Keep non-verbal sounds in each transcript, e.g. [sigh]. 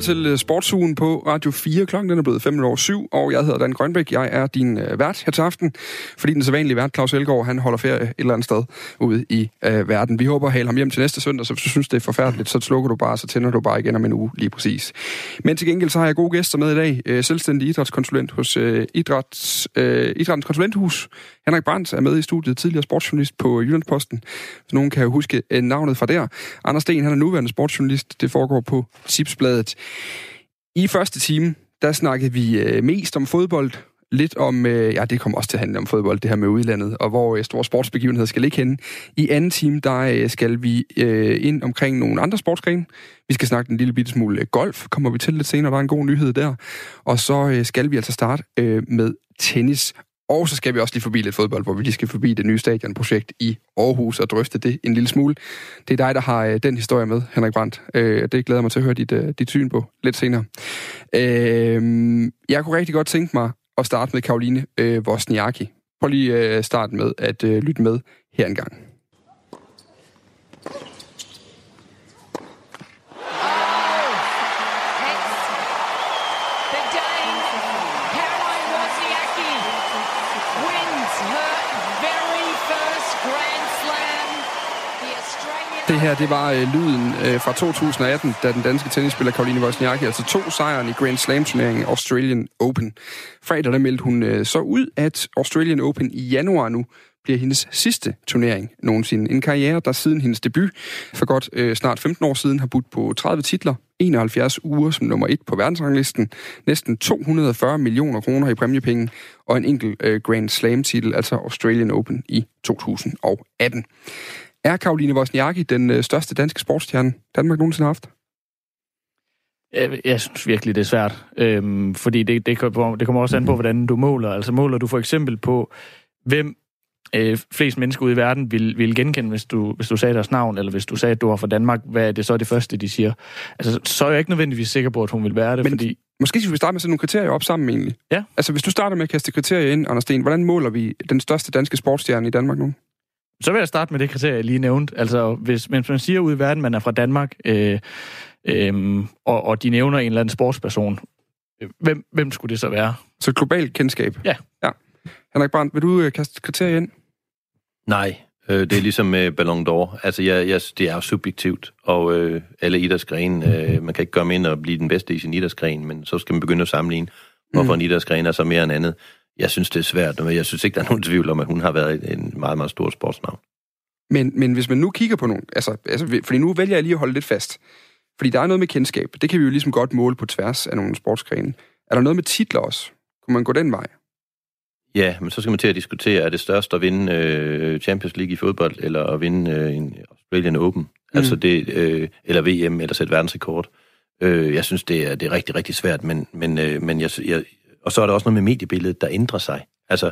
lytter til øh, Sportsugen på Radio 4. Klokken den er blevet 5 over 7, og jeg hedder Dan Grønbæk. Jeg er din øh, vært her til aften, fordi den sædvanlige vært, Claus Elgaard, han holder ferie et eller andet sted ude i øh, verden. Vi håber at hale ham hjem til næste søndag, så hvis du synes, det er forfærdeligt, så slukker du bare, så tænder du bare igen om en uge lige præcis. Men til gengæld så har jeg gode gæster med i dag. Øh, selvstændig idrætskonsulent hos øh, Idræts, øh, Idrættens Konsulenthus. Henrik Brandt er med i studiet, tidligere sportsjournalist på Jyllandsposten. Hvis nogen kan jo huske øh, navnet fra der. Anders Sten, han er nuværende sportsjournalist. Det foregår på Tipsbladet. I første time, der snakkede vi øh, mest om fodbold, lidt om, øh, ja, det kommer også til at handle om fodbold, det her med udlandet, og hvor øh, store sportsbegivenheder skal ligge henne. I anden time, der øh, skal vi øh, ind omkring nogle andre sportsgrene. Vi skal snakke en lille bitte smule øh, golf, kommer vi til lidt senere, der er en god nyhed der. Og så øh, skal vi altså starte øh, med tennis. Og så skal vi også lige forbi lidt fodbold, hvor vi lige skal forbi det nye stadionprojekt i Aarhus og drøfte det en lille smule. Det er dig, der har øh, den historie med, Henrik Brandt. Øh, det glæder mig til at høre dit, øh, dit syn på lidt senere. Øh, jeg kunne rigtig godt tænke mig at starte med Karoline øh, Wozniacki. Prøv lige at øh, starte med at øh, lytte med her engang. The Dane, Caroline Wozniacki, wins her very first Grand Slam. The Australian... Det her, det var øh, lyden øh, fra 2018, da den danske tennisspiller Karoline Wozniacki altså to sejren i Grand Slam-turneringen Australian Open. Fredag der meldte hun øh, så ud, at Australian Open i januar nu bliver hendes sidste turnering nogensinde. En karriere, der siden hendes debut for godt øh, snart 15 år siden har budt på 30 titler, 71 uger som nummer et på verdensranglisten, næsten 240 millioner kroner i præmiepenge og en enkelt øh, Grand Slam-titel, altså Australian Open i 2018. Er Karoline Wozniacki den øh, største danske sportsstjerne, Danmark nogensinde har haft? Jeg, jeg synes virkelig, det er svært. Øhm, fordi det, det, kommer- det kommer også an på, hvordan du måler. Altså måler du for eksempel på, hvem øh, flest mennesker ude i verden vil, vil genkende, hvis du, hvis du sagde deres navn, eller hvis du sagde, at du var fra Danmark, hvad er det så det første, de siger? Altså, så er jeg ikke nødvendigvis sikker på, at hun vil være det, Men- fordi... Måske skal vi starte med at sætte nogle kriterier op sammen egentlig. Ja. Altså hvis du starter med at kaste kriterier ind, Anders Sten, hvordan måler vi den største danske sportsstjerne i Danmark nu? Så vil jeg starte med det kriterie, jeg lige nævnte. Altså, hvis, hvis man siger ude i verden, man er fra Danmark, øh, øh, og, og de nævner en eller anden sportsperson, øh, hvem, hvem skulle det så være? Så globalt kendskab. Ja. ja. Henrik Brandt, vil du øh, kaste kriterier ind? Nej, øh, det er ligesom med Ballon d'Or. Altså, jeg, jeg, det er jo subjektivt, og øh, alle idrætsgrene, øh, man kan ikke gøre med at blive den bedste i sin idrætsgren, men så skal man begynde at sammenligne, hvorfor Mm. en idrætsgren er så mere end andet. Jeg synes, det er svært, men jeg synes ikke, der er nogen tvivl om, at hun har været en meget, meget stor sportsnavn. Men, men hvis man nu kigger på nogle... Altså, altså, fordi nu vælger jeg lige at holde lidt fast. Fordi der er noget med kendskab. Det kan vi jo ligesom godt måle på tværs af nogle sportsgrene. Er der noget med titler også? Kunne man gå den vej? Ja, men så skal man til at diskutere, er det størst at vinde øh, Champions League i fodbold, eller at vinde øh, en Australian Open, mm. altså det, øh, eller VM, eller sætte verdensrekord. Øh, jeg synes, det er, det er rigtig, rigtig svært, men, men, øh, men jeg, jeg, og så er der også noget med mediebilledet, der ændrer sig. Altså,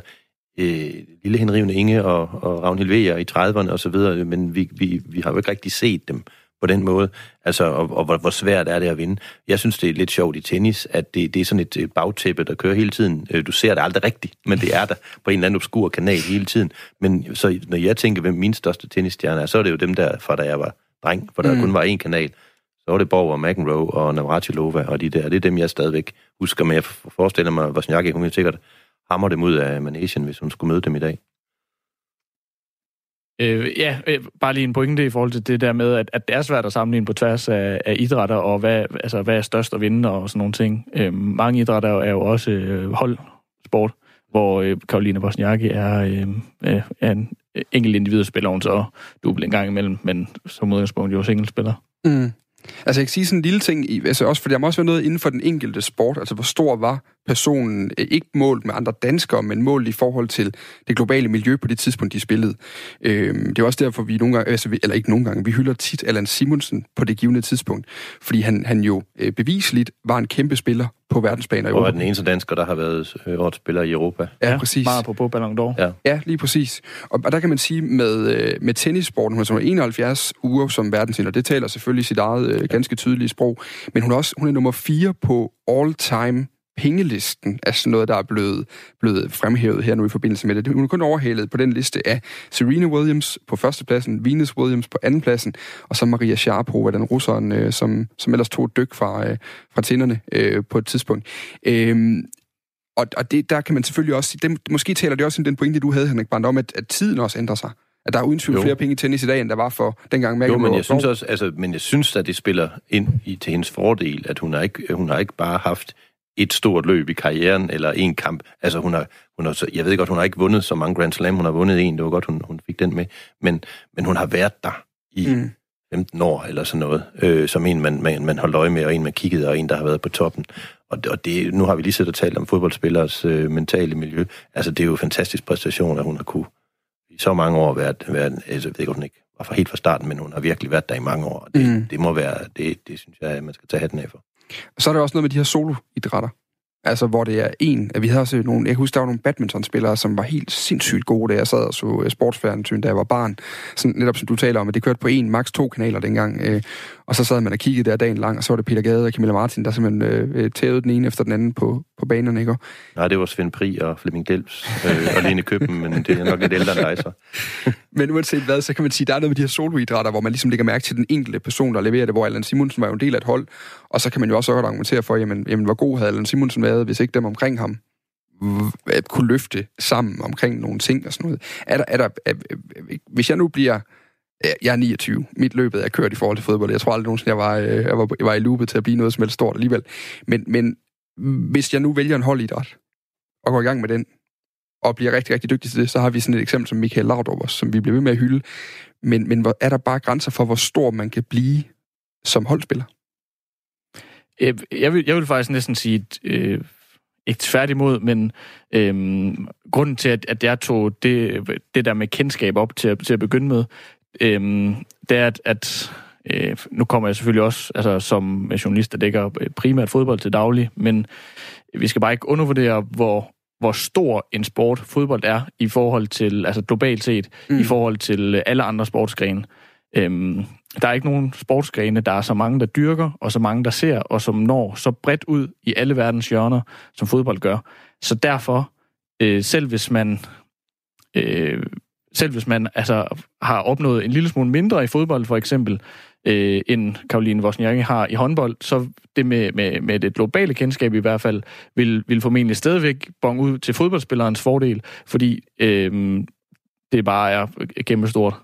øh, lille Henrivne Inge og, og Ragnhild Vejer i 30'erne og så videre, men vi, vi, vi har jo ikke rigtig set dem på den måde, altså, og, og hvor, hvor svært er det at vinde. Jeg synes, det er lidt sjovt i tennis, at det, det er sådan et, et bagtæppe, der kører hele tiden. Øh, Du ser det aldrig rigtigt, men det er der på en eller anden obskur kanal hele tiden. Men så når jeg tænker, hvem min største tennisstjerne er, så er det jo dem der, fra da jeg var dreng, for der mm. kun var én kanal. Så var det Borg og McEnroe og Navratilova og de der. Det er dem, jeg stadigvæk husker, men jeg forestiller mig, at Wozniacki, hun sikkert hammer dem ud af Manesien, hvis hun skulle møde dem i dag. Øh, ja, øh, bare lige en pointe i forhold til det der med, at, at det er svært at sammenligne på tværs af, af idrætter, og hvad, altså, hvad er størst at vinde og sådan nogle ting. Øh, mange idrætter er jo også øh, holdsport, hvor øh, Karoline Wozniacki er, øh, øh, er en enkelt individ, spiller hun så dubbel en gang imellem, men som udgangspunkt jo singlespiller. Mm. Altså, jeg kan sige sådan en lille ting, i, altså også, for der må også være noget inden for den enkelte sport, altså hvor stor var personen, øh, ikke målt med andre danskere, men målt i forhold til det globale miljø på det tidspunkt, de spillede. Øhm, det er også derfor, vi nogle gange, altså, vi- eller ikke nogle gange, vi hylder tit Allan Simonsen på det givende tidspunkt, fordi han, han jo øh, beviseligt var en kæmpe spiller på verdensbaner i Og er den eneste dansker, der har været øh, årets spiller i Europa. Ja, præcis. Meget på på Ballon d'Or. Ja. Ja, lige præcis. Og, og der kan man sige, med, øh, med tennissporten, hun er som 71 uger som verdensvinder, det taler selvfølgelig sit eget øh, ganske tydelige sprog, men hun er også hun er nummer 4 på all-time pengelisten er sådan noget, der er blevet, blevet fremhævet her nu i forbindelse med det. Hun er kun overhalet på den liste af Serena Williams på førstepladsen, Venus Williams på andenpladsen, og så Maria Sharapova, den russeren, øh, som, som ellers tog et dyk fra, øh, fra tænderne øh, på et tidspunkt. Øh, og, og det, der kan man selvfølgelig også det, måske taler det også om den pointe, du havde, Henrik Brandt, om, at, at tiden også ændrer sig. At der er uden tvivl Jo. flere penge i tennis i dag, end der var for dengang McEnroe Jo, men jeg synes også, altså, men jeg synes, at det spiller ind i, til hendes fordel, at hun har ikke, hun har ikke bare haft et stort løb i karrieren, eller en kamp. Altså, hun har, hun har, så- jeg ved godt, hun har ikke vundet så mange Grand Slam, hun har vundet en, det var godt, hun, hun fik den med, men, men hun har været der i Mm. mm. 15 år, eller sådan noget, øh, som en, man, man, man holdt øje med, og en, man kiggede, og en, der har været på toppen. Og, og det, nu har vi lige siddet og talt om fodboldspillers øh, mentale miljø. Altså, det er jo en fantastisk præstation, at hun har kunne i så mange år været, været altså, jeg ved ikke, om hun ikke var fra helt fra starten, men hun har virkelig været der i mange år. Det, Mm. det må være, det, det synes jeg, man skal tage hatten af for. Så er der også noget med de her soloidrætter. Altså, hvor det er en... at Vi havde også nogle... Jeg kan huske, der var nogle badmintonspillere, som var helt sindssygt gode, da jeg sad og så øh, sportsfjernsyn, da jeg var barn. Sådan, netop som du taler om, at det kørte på en, maks to kanaler dengang. Øh, og så sad man og kiggede der dagen lang, og så var det Peter Gade og Camilla Martin, der simpelthen øh, øh, tævede den ene efter den anden på, på banerne, ikke? Nej, det var Svend Pri og Flemming Delps øh, og Lene Køben, men det er nok lidt ældre end dig, så. [laughs] Men uanset hvad, så kan man sige, der er noget med de her soloidrætter, hvor man ligesom lægger mærke til den enkelte person, der leverer det, hvor Allan Simonsen var jo en del af et hold, og så kan man jo også godt argumentere for, jamen, jamen hvor god havde Allan Simonsen været, hvis ikke dem omkring ham at kunne løfte sammen omkring nogle ting og sådan noget. Er der, er der, er, hvis jeg nu bliver Jeg er 29. Mit løbet er kørt i forhold til fodbold. Jeg tror aldrig nogensinde, jeg var, øh, jeg var, jeg var i loopet til at blive noget som helst stort alligevel. Men, men hvis jeg nu vælger en holdidræt og går i gang med den, og bliver rigtig, rigtig dygtig til det, så har vi sådan et eksempel som Michael Laudrup, som vi bliver ved med at hylde. Men, men er der bare grænser for, hvor stor man kan blive som holdspiller? Øh, Jeg vil, jeg vil faktisk næsten sige, øh, ikke tværtimod, men øh, grunden til, at, at jeg tog det, det der med kendskab op til, at- til at begynde med, øh, det er, at, at øh, nu kommer jeg selvfølgelig også altså, som journalist, der dækker primært fodbold til daglig, men vi skal bare ikke undervurdere, hvor hvor stor en sport fodbold er i forhold til, altså globalt set, mm. i forhold til alle andre sportsgrene. Øhm, der er ikke nogen sportsgrene, der er så mange, der dyrker, og så mange, der ser, og som når så bredt ud i alle verdens hjørner, som fodbold gør. Så derfor, øh, selv hvis man øh, selv hvis man altså, har opnået en lille smule mindre i fodbold, for eksempel, øh, end Karoline Wozniacki har i håndbold, så det med, med, med det globale kendskab i hvert fald, vil, vil formentlig stadigvæk bonge ud til fodboldspillerens fordel, fordi øh, det bare er kæmpestort.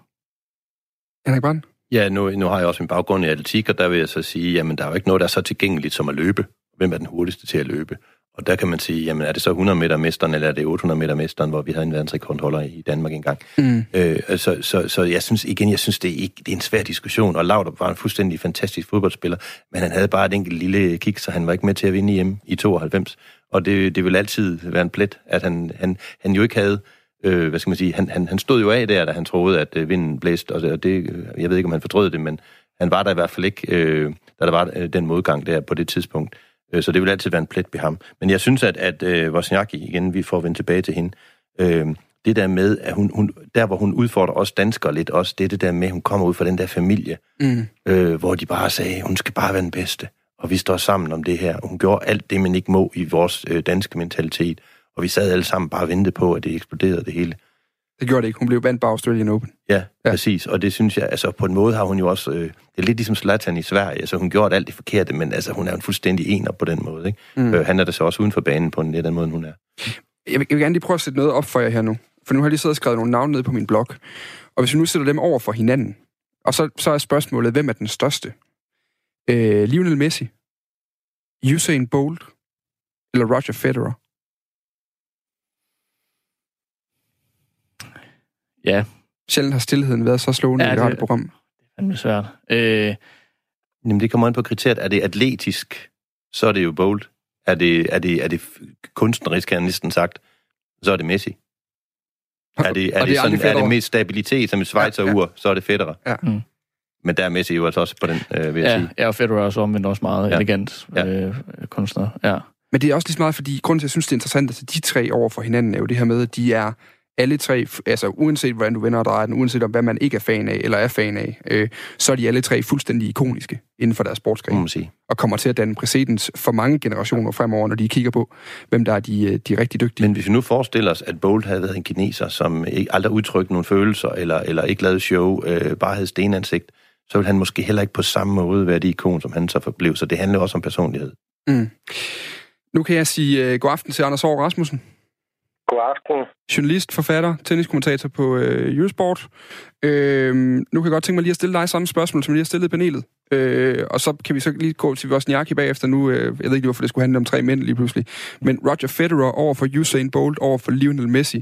Henrik Brandt? Ja, nu, nu har jeg også min baggrund i atletik, og der vil jeg så sige, jamen der er jo ikke noget, der er så tilgængeligt som at løbe. Hvem er den hurtigste til at løbe? Og der kan man sige, jamen er det så 100 meter mesteren, eller er det 800 meter mesteren, hvor vi havde en verdensrekordholder i Danmark engang. Mm. Øh, så, så, så jeg synes igen, jeg synes, det er, ikke, det er en svær diskussion, og Laudrup var en fuldstændig fantastisk fodboldspiller, men han havde bare et enkelt lille kick, så han var ikke med til at vinde hjem i 92. Og det, det vil altid være en plet, at han, han, han jo ikke havde øh, hvad skal man sige, han, han, han stod jo af der, da han troede, at øh, vinden blæste, og det, og det, øh, jeg ved ikke, om han fortrød det, men han var der i hvert fald ikke, øh, da der var øh, den modgang der på det tidspunkt. Øh, så det vil altid være en plet ved ham. Men jeg synes, at, at øh, Wozniacki, igen, vi får vende tilbage til hende, øh, det der med, at hun, hun, der hvor hun udfordrer os danskere lidt, også det, det der med, at hun kommer ud fra den der familie, Mm. øh, hvor de bare sagde, hun skal bare være den bedste, og vi står sammen om det her. Hun gjorde alt det, man ikke må i vores øh, danske mentalitet, og vi sad alle sammen bare og ventede på, at det eksploderede det hele. Det gjorde det ikke. Hun blev vandt på Australian Open. Ja, Ja. præcis. Og det synes jeg, altså på en måde har hun jo også, øh, det er lidt ligesom Zlatan i Sverige, altså hun gjorde alt det forkerte, men altså hun er en fuldstændig ener på den måde, ikke? Mm. Øh, han er der så også uden for banen på en lidt anden måde, end hun er. Jeg vil, jeg vil gerne lige prøve at sætte noget op for jer her nu. For nu har jeg lige siddet og skrevet nogle navne ned på min blog. Og hvis vi nu sætter dem over for hinanden, og så, så er spørgsmålet, hvem er den største? Øh, Lionel Messi? Usain Bolt? Eller Roger Federer? Ja, Sjældent har stillheden været så slående Ja, ja, i det- et radioprogram. det er svært. Øh, Jamen det kommer an på kriteriet. Er det atletisk, så er det jo bold. Er det, er det, er det kunstnerisk, har jeg næsten sagt, så er det Messi. Er det, er Og det, er sådan, er det mest stabilitet som et Schweizer ur, så er det Federer. Ja. Mm. Men der er Messi jo altså også på den, øh, vil jeg ja, sige. ja, og Federer er også omvendt også meget Ja. elegant Ja. øh, kunstner. Ja. Men det er også lige så meget, fordi grunden til, at jeg synes, det er interessant, at de tre over for hinanden er jo det her med, at de er alle tre, altså uanset hvordan du vender og drejer den, uanset om hvad man ikke er fan af eller er fan af, øh, så er de alle tre fuldstændig ikoniske inden for deres sportsgren. man sige. Og kommer til at danne præcedens for mange generationer fremover, når de kigger på, hvem der er de, øh, de rigtig dygtige. Men hvis vi nu forestiller os, at Bolt havde været en kineser, som ikke aldrig udtrykte nogle følelser, eller, eller ikke lavede show, øh, bare havde stenansigt, så ville han måske heller ikke på samme måde være det ikon, som han så forblev. Så det handler også om personlighed. Mm. Nu kan jeg sige uh, god aften til Anders Aarhus Rasmussen. God aften. Journalist, forfatter, tenniskommentator på øh, Eurosport. Øh, nu kan jeg godt tænke mig lige at stille dig samme spørgsmål, som jeg lige har stillet i panelet. Øh, og så kan vi så lige gå til Wozniacki bagefter nu. Øh, jeg ved ikke, hvorfor det skulle handle om tre mænd lige pludselig. Men Roger Federer over for Usain Bolt over for Lionel Messi.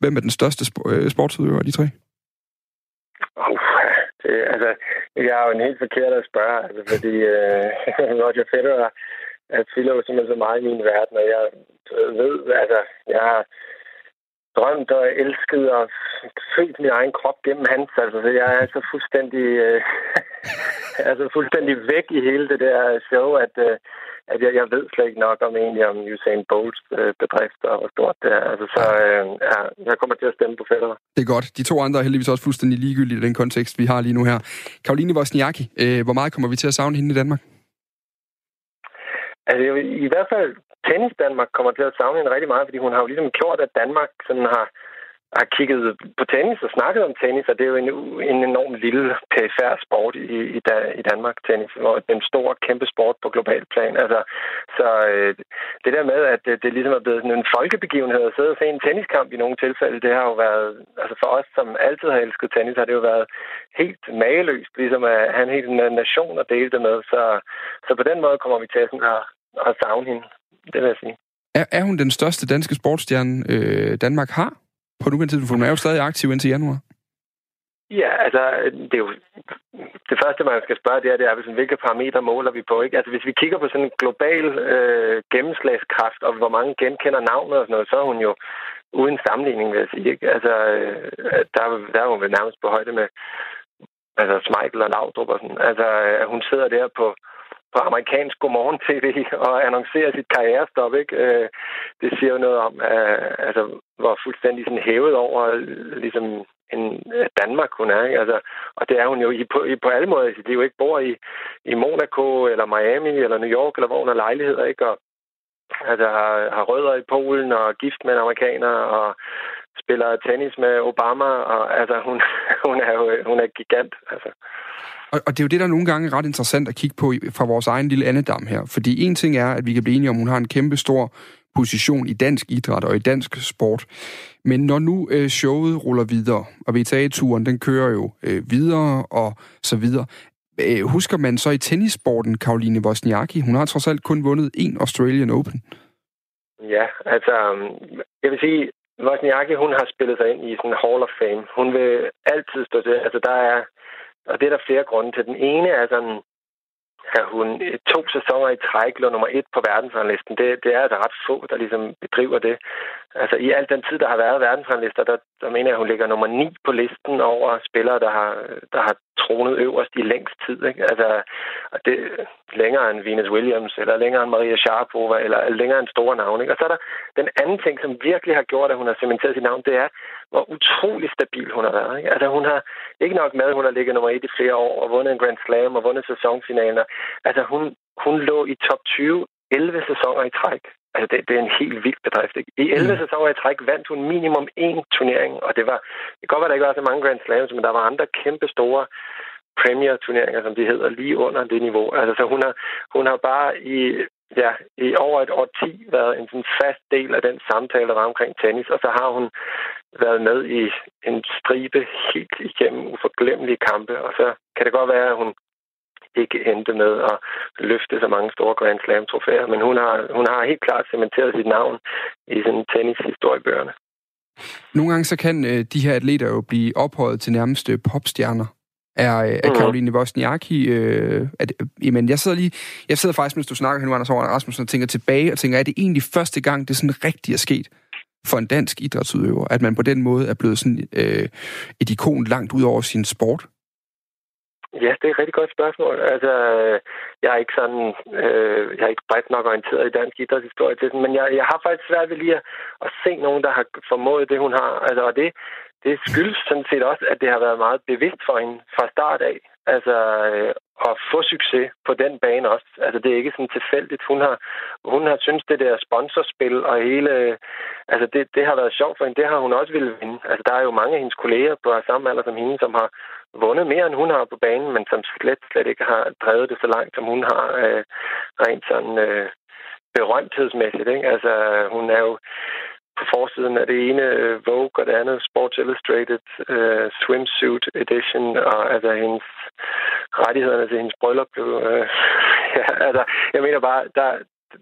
Hvem er den største sp- øh, sportsudøver af de tre? Uh, det, altså, jeg er jo en helt forkert at spørge, altså, fordi øh, [laughs] Roger Federer at fylder jo simpelthen så meget i min verden, og jeg ved, altså, jeg har drømt og elsket og følt min egen krop gennem hans, altså, så jeg er altså fuldstændig, øh, [laughs] altså fuldstændig væk i hele det der show, at, øh, at jeg, jeg ved slet ikke nok om egentlig om Usain Bolts øh, bedrift og hvor stort det er. Altså, så øh, ja, jeg kommer til at stemme på Federer. Det er godt. De to andre er heldigvis også fuldstændig ligegyldige i den kontekst, vi har lige nu her. Karoline Wozniacki, øh, hvor meget kommer vi til at savne hende i Danmark? Altså, i hvert fald tennis Danmark kommer til at savne hende rigtig meget, fordi hun har jo ligesom gjort, at Danmark sådan har, har kigget på tennis og snakket om tennis, og det er jo en, en enorm lille perifær sport i, i, i Danmark, tennis, hvor det er en stor, kæmpe sport på global plan. Altså, så øh, det der med, at det, det ligesom er blevet sådan en folkebegivenhed at sidde og se en tenniskamp i nogle tilfælde, det har jo været, altså for os, som altid har elsket tennis, har det jo været helt mageløst, ligesom at have en hel nation at dele det med. Så, så på den måde kommer vi til at, sådan at, at savne hende, det vil jeg sige. Er, er hun den største danske sportsstjerne, øh, Danmark har? På nuværende tidspunkt. Hun er jo stadig aktiv indtil januar. Ja, altså, det er jo det første, man skal spørge, det er, det er sådan, hvilke parametre måler vi på? Ikke? Altså, hvis vi kigger på sådan en global øh, gennemslagskraft, og hvor mange genkender navnet og sådan noget, så er hun jo uden sammenligning, vil jeg sige. Ikke? Altså, øh, der, der er hun vel nærmest på højde med altså, Smeichel og Laudrup og sådan. Altså, øh, hun sidder der på, på amerikansk godmorgen-tv [laughs] og annoncerer sit karrierestop, ikke? Øh, det siger jo noget om, at, altså, hvor fuldstændig sådan hævet over ligesom en øh, Danmark hun er, ikke? Altså, og det er hun jo i, på, i, på alle måder. Det er jo ikke bor i, i Monaco eller Miami eller New York, eller hvor hun har lejligheder, ikke? Og, altså har, har rødder i Polen og gift med en amerikaner og spiller tennis med Obama, og altså hun, [laughs] hun er jo hun er gigant, altså. Og, og det er jo det, der nogle gange er ret interessant at kigge på fra vores egen lille andedam her. Fordi en ting er, at vi kan blive enige om, at hun har en kæmpe stor position i dansk idræt og i dansk sport. Men når nu øh, showet ruller videre, og VTA-turen, den kører jo øh, videre og så videre, øh, husker man så i tennissporten Karoline Wozniacki? Hun har trods alt kun vundet én Australian Open. Ja, altså, øhm, jeg vil sige, Wozniacki, hun har spillet sig ind i sådan en Hall of Fame. Hun vil altid stå til, altså der er, og det er der flere grunde til. Den ene er sådan, at hun øh, to sæsoner i træk lå nummer et på verdensranglisten. Det, det er altså ret få, der ligesom bedriver det. Altså i al den tid, der har været verdensranglister, der, der mener jeg, at hun ligger nummer 9 på listen over spillere, der har, der har tronet øverst i længst tid. Ikke? Altså og det, længere end Venus Williams, eller længere end Maria Sharapova, eller længere end store navne. Ikke? Og så er der den anden ting, som virkelig har gjort, at hun har cementeret sit navn, det er, hvor utrolig stabil hun har været. Ikke? Altså hun har ikke nok med, at hun har ligget nummer 1 i flere år, og vundet en Grand Slam, og vundet sæsonfinaler. Altså hun, hun lå i top 20 11 sæsoner i træk. Altså, det, det er en helt vild bedrift. Ikke? I 11 mm. sæsoner i træk vandt hun minimum én turnering, og det var, det kan godt være, der ikke var så mange Grand Slams, men der var andre kæmpe store Premier-turneringer, som de hedder, lige under det niveau. Altså, så hun har, hun har bare i, ja, i over et år ti været en sådan fast del af den samtale, der var omkring tennis, og så har hun været med i en stribe helt igennem uforglemmelige kampe, og så kan det godt være, at hun ikke endte med at løfte så mange store Grand Slam-trofæer, men hun har, hun har helt klart cementeret sit navn i sådan tennis-historiebøgerne. Nogle gange så kan øh, de her atleter jo blive ophøjet til nærmeste popstjerner. Er, er mm-hmm. Karoline Wozniacki... Øh, at, jamen, jeg sidder lige... Jeg sidder faktisk, mens du snakker hen, Anders Over Rasmussen, og tænker tilbage og tænker, er det egentlig første gang, det sådan rigtigt er sket for en dansk idrætsudøver, at man på den måde er blevet sådan øh, et ikon langt ud over sin sport? Ja, det er et rigtig godt spørgsmål. Altså, jeg er ikke sådan, øh, jeg er ikke bredt nok orienteret i dansk idrætshistorie til den, men jeg, jeg har faktisk svært ved lige at, at se nogen, der har formået det, hun har. Altså, og det, det skyldes sådan set også, at det har været meget bevidst for hende fra start af. Altså, øh, at få succes på den bane også. Altså, det er ikke sådan tilfældigt. Hun har, hun har syntes, det der sponsorspil og hele... Altså, det, det har været sjovt for hende. Det har hun også ville vinde. Altså, der er jo mange af hendes kolleger på samme alder som hende, som har vundet mere, end hun har på banen, men som slet, slet ikke har drevet det så langt, som hun har øh, rent sådan øh, berømthedsmæssigt. Ikke? Altså, hun er jo på forsiden af det ene øh, Vogue og det andet Sports Illustrated uh, Swimsuit Edition, og altså hendes rettighederne til hendes bryllup blev... Uh, [laughs] ja, altså, jeg mener bare, der,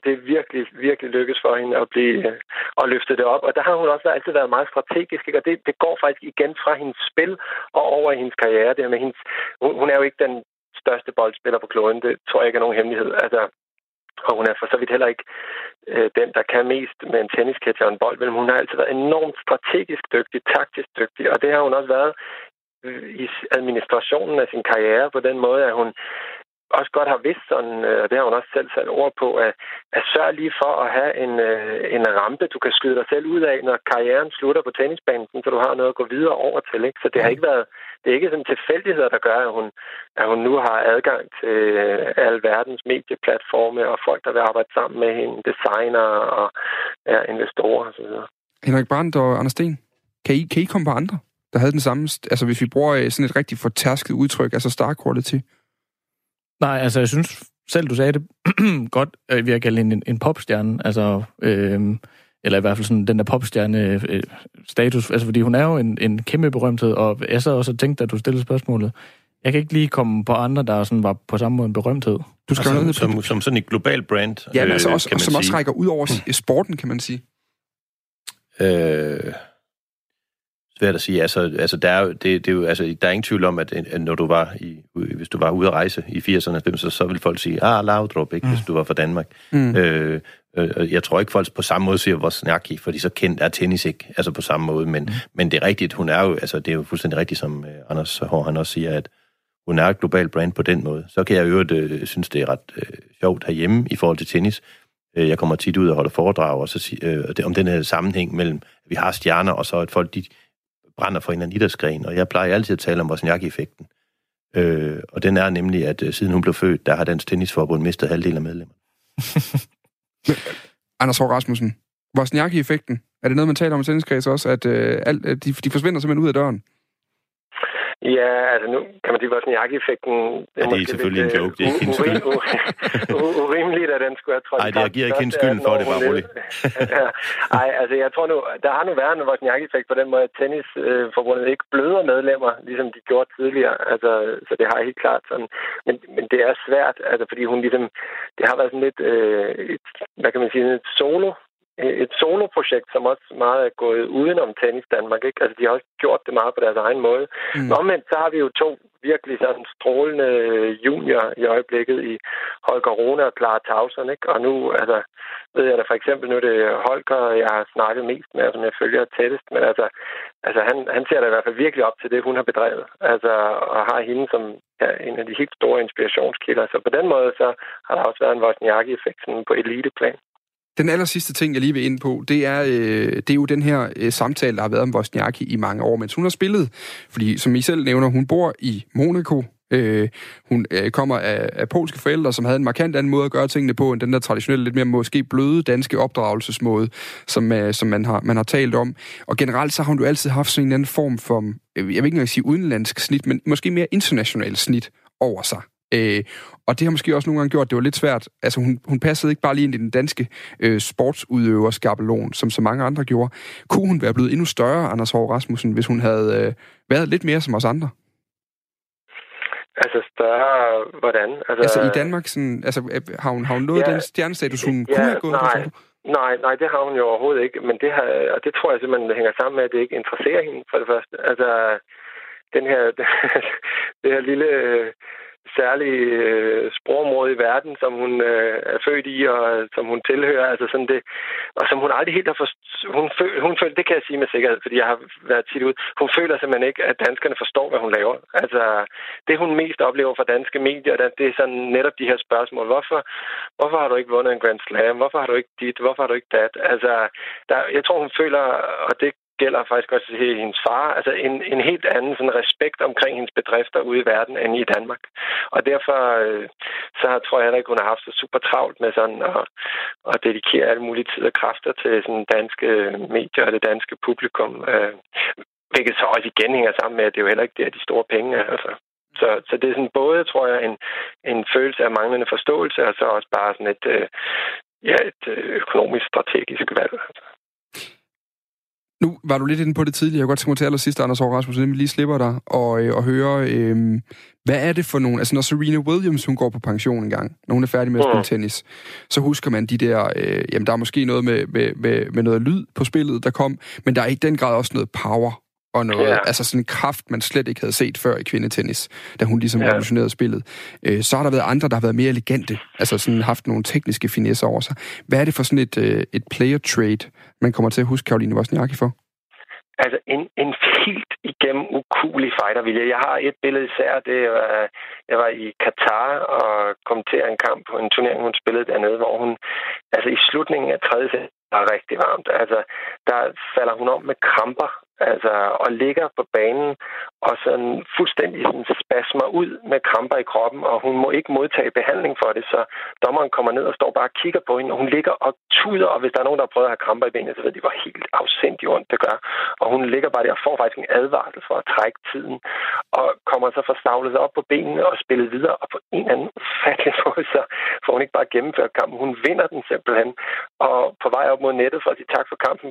det er virkelig, virkelig lykkes for hende at blive øh, at løfte det op. Og der har hun også altid været meget strategisk, ikke? og det, det går faktisk igen fra hendes spil og over i hendes karriere. Det med hendes, hun, hun er jo ikke den største boldspiller på kloden, det tror jeg ikke er nogen hemmelighed. Altså, og hun er for så vidt heller ikke øh, den, der kan mest med en tennisketcher og en bold, men hun har altid været enormt strategisk dygtig, taktisk dygtig, og det har hun også været i administrationen af sin karriere på den måde, at hun også godt har vidst sådan, øh, og det har hun også selv sat ord på, at, at sørge lige for at have en, øh, en rampe, du kan skyde dig selv ud af, når karrieren slutter på tennisbanen, så du har noget at gå videre over til. Ikke? Så det har ikke været, det er ikke sådan tilfældigheder, der gør, at hun, at hun nu har adgang til øh, al verdens medieplatforme og folk, der vil arbejde sammen med hende, designer og ja, investorer osv. Henrik Brandt og Anders Sten, kan I, kan I komme på andre, der havde den samme... Altså, hvis vi bruger sådan et rigtig fortærsket udtryk, altså star quality? Nej, altså jeg synes selv, du sagde det [clears throat] godt, øh, ved at kalde en, en popstjerne, altså, øh, eller i hvert fald sådan den der popstjerne-status, altså fordi hun er jo en, en kæmpe berømthed, og jeg sad også og tænkte, da du stillede spørgsmålet, jeg kan ikke lige komme på andre, der sådan var på samme måde en berømthed. Du skal altså, noget som, som sådan et global brand, Ja, men altså øh, også, kan man som også sige. rækker ud over mm. sporten, kan man sige. Øh, svært at sige. Altså, altså, der, er det, det er jo, altså, der er ingen tvivl om, at, at når du var i, hvis du var ude at rejse i 80'erne, og 90'erne, så ville folk sige, ah, Laudrup, ikke, mm. hvis du var fra Danmark. Mm. Øh, øh, jeg tror ikke, folk på samme måde siger Wozniacki, fordi så kendt er tennis ikke, altså på samme måde, men, mm. men det er rigtigt, hun er jo, altså det er jo fuldstændig rigtigt, som øh, Anders Hård, han også siger, at hun er et global brand på den måde. Så kan jeg jo øvrigt øh, synes, det er ret øh, sjovt herhjemme i forhold til tennis. Øh, jeg kommer tit ud og holder foredrag og så, øh, det, om den her sammenhæng mellem, at vi har stjerner, og så at folk de brænder for en anden idrætsgren. Og jeg plejer altid at tale om Wozniacki-effekten. Øh, og den er nemlig, at øh, siden hun blev født, der har Dansk Tennisforbund mistet halvdelen af medlemmer. [laughs] Anders Hård Rasmussen, Wozniacki-effekten, er det noget, man taler om i tenniskreds også, at øh, alt, øh, de, de forsvinder simpelthen ud af døren? Ja, altså nu kan man sige, at effekten Ja, det er selvfølgelig en joke, det er ikke hendes skyld. Urimeligt, at den skulle have trådt Ej, i det- giver ikke hende første skylden for 18 det, bare hun rolig. levede. [laughs] ja. Ej, altså jeg tror nu, der har nu været en Wozniacki-effekt på den måde, at tennisforbundet ikke bløder medlemmer, ligesom de gjorde tidligere. Altså, så det har helt klart sådan. Men, men det er svært, altså, fordi hun ligesom, det har været sådan lidt, øh, et, hvad kan man sige, et solo et soloprojekt, som også meget er gået udenom tennis Danmark. Ikke? Altså, de har også gjort det meget på deres egen måde. Mm. Omvendt, så har vi jo to virkelig sådan strålende junior i øjeblikket i Holger Rune og Clara Tauson. Ikke? Og nu, altså, ved jeg da for eksempel, nu er det Holger, jeg har snakket mest med, som jeg følger tættest, men altså, altså han, han ser da i hvert fald virkelig op til det, hun har bedrevet. Altså, og har hende som ja, en af de helt store inspirationskilder. Så på den måde, så har der også været en Wozniacki-effekt sådan på eliteplan. Den aller sidste ting, jeg lige vil ind på, det er, øh, det er jo den her øh, samtale, der har været om Wozniacki i mange år, mens hun har spillet. Fordi, som I selv nævner, hun bor i Monaco. Øh, hun øh, kommer af, af polske forældre, som havde en markant anden måde at gøre tingene på, end den der traditionelle, lidt mere måske bløde danske opdragelsesmåde, som, øh, som man, har, man har talt om. Og generelt så har hun jo altid haft sådan en anden form for, øh, jeg vil ikke engang sige udenlandsk snit, men måske mere international snit over sig. Øh, og det har måske også nogle gange gjort, at det var lidt svært. Altså, hun, hun passede ikke bare lige ind i den danske øh, sportsudøver skabelon, som så mange andre gjorde. Kunne hun være blevet endnu større, Anders Hård Rasmussen, hvis hun havde øh, været lidt mere som os andre? Altså større, hvordan? Altså, Altså i Danmark, sådan, altså, øh, har, hun, har hun nået Ja. den stjernestatus, hun Ja, kunne have gået nej. på? Nej, nej, det har hun jo overhovedet ikke. Men det, har, og det tror jeg simpelthen det hænger sammen med, at det ikke interesserer hende for det første. Altså, den her, [laughs] det her lille, særlige øh, sprogområde i verden, som hun øh, er født i, og øh, som hun tilhører, altså sådan det, og som hun aldrig helt har forstået. Hun, føl, hun føler, det kan jeg sige med sikkerhed, fordi jeg har været tit ud, hun føler simpelthen ikke, at danskerne forstår, hvad hun laver. Altså, det hun mest oplever fra danske medier, det er sådan netop de her spørgsmål. Hvorfor, hvorfor har du ikke vundet en Grand Slam? Hvorfor har du ikke dit? Hvorfor har du ikke dat? Altså, der, jeg tror, hun føler, og det gælder faktisk også til hendes far, altså en, en helt anden sådan respekt omkring hendes bedrifter ude i verden end i Danmark. Og derfor øh, så tror jeg heller ikke, hun har haft så super travlt med sådan at, at dedikere alle mulige tid og kræfter til sådan danske øh, medier og det danske publikum. Øh, hvilket så også igen hænger sammen med, at det jo heller ikke er de store penge er. Altså. Så, så det er sådan både, tror jeg, en, en følelse af manglende forståelse, og så også bare sådan et, øh, ja, et øh, økonomisk strategisk valg. Altså. Nu var du lidt inde på det tidligere. Jeg kunne godt tænke mig til allersidst, Anders Hård Rasmussen, inden vi lige slipper dig, og, øh, og høre, øh, hvad er det for nogle... Altså, når Serena Williams, hun går på pension en gang, når hun er færdig med at spille mm. tennis, så husker man de der... Øh, jamen, der er måske noget med, med, med, med noget lyd på spillet, der kom, men der er i den grad også noget power og noget, ja. altså sådan en kraft, man slet ikke havde set før i kvindetennis, da hun ligesom ja. revolutionerede spillet. Øh, så har der været andre, der har været mere elegante, altså sådan haft nogle tekniske finesser over sig. Hvad er det for sådan et, øh, et player trade, man kommer til at huske Karoline Wozniacki for? Altså en, en helt igennem ukulig fighter, Jeg har et billede især, det var, jeg var i Katar og kommenterede en kamp på en turnering, hun spillede dernede, hvor hun, altså i slutningen af tredje sæt, var rigtig varmt. Altså, der falder hun om med kramper, altså, og ligger på banen og sådan fuldstændig sådan spasmer ud med kramper i kroppen, og hun må ikke modtage behandling for det, så dommeren kommer ned og står bare og kigger på hende, og hun ligger og tuder, og hvis der er nogen, der har prøvet at have kramper i benene, så ved de, hvor helt afsindigt ondt det gør. Og hun ligger bare der og får faktisk en advarsel for at trække tiden, og kommer så forstavlet op på benene og spillet videre, og på en eller anden fattig [laughs] måde, så får hun ikke bare gennemført kampen. Hun vinder den simpelthen, og på vej op mod nettet for at sige tak for kampen,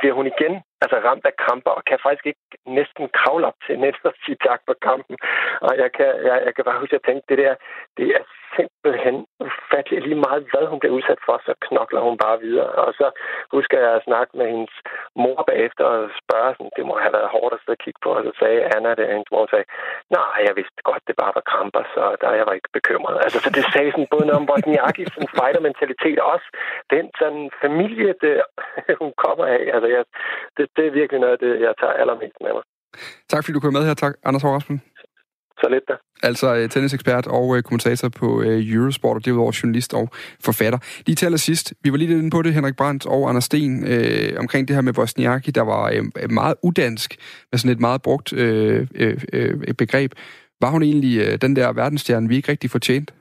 bliver hun igen altså ramt af kamper, og kan faktisk ikke næsten kravle op til net og sige tak for kampen. Og jeg kan, jeg, jeg kan bare huske, at jeg tænkte, det der, det er simpelthen ufatteligt lige meget, hvad hun bliver udsat for, så knokler hun bare videre. Og så husker jeg at snakke med hendes mor bagefter og spørge, sådan, det må have været hårdt at sidde og kigge på, og så sagde Anna, det hendes mor, sagde, nej, jeg vidste godt, det bare var kramper, så der jeg var ikke bekymret. Altså, så det sagde sådan både noget om Wozniackis sådan fighter-mentalitet, og også den sådan familie, det, hun kommer af. Altså, jeg, det, det er virkelig noget af det, jeg tager allermest med mig. Tak fordi du kom med her. Tak, Anders Hård så lidt da. Altså uh, tennisekspert og uh, kommentator på uh, Eurosport, og derudover journalist og forfatter. Lige til allersidst, vi var lige inde på det, Henrik Brandt og Anders Sten, uh, omkring det her med Bosniaki, der var uh, meget udansk, med sådan et meget brugt uh, uh, begreb. Var hun egentlig uh, den der verdensstjerne, vi ikke rigtig fortjent?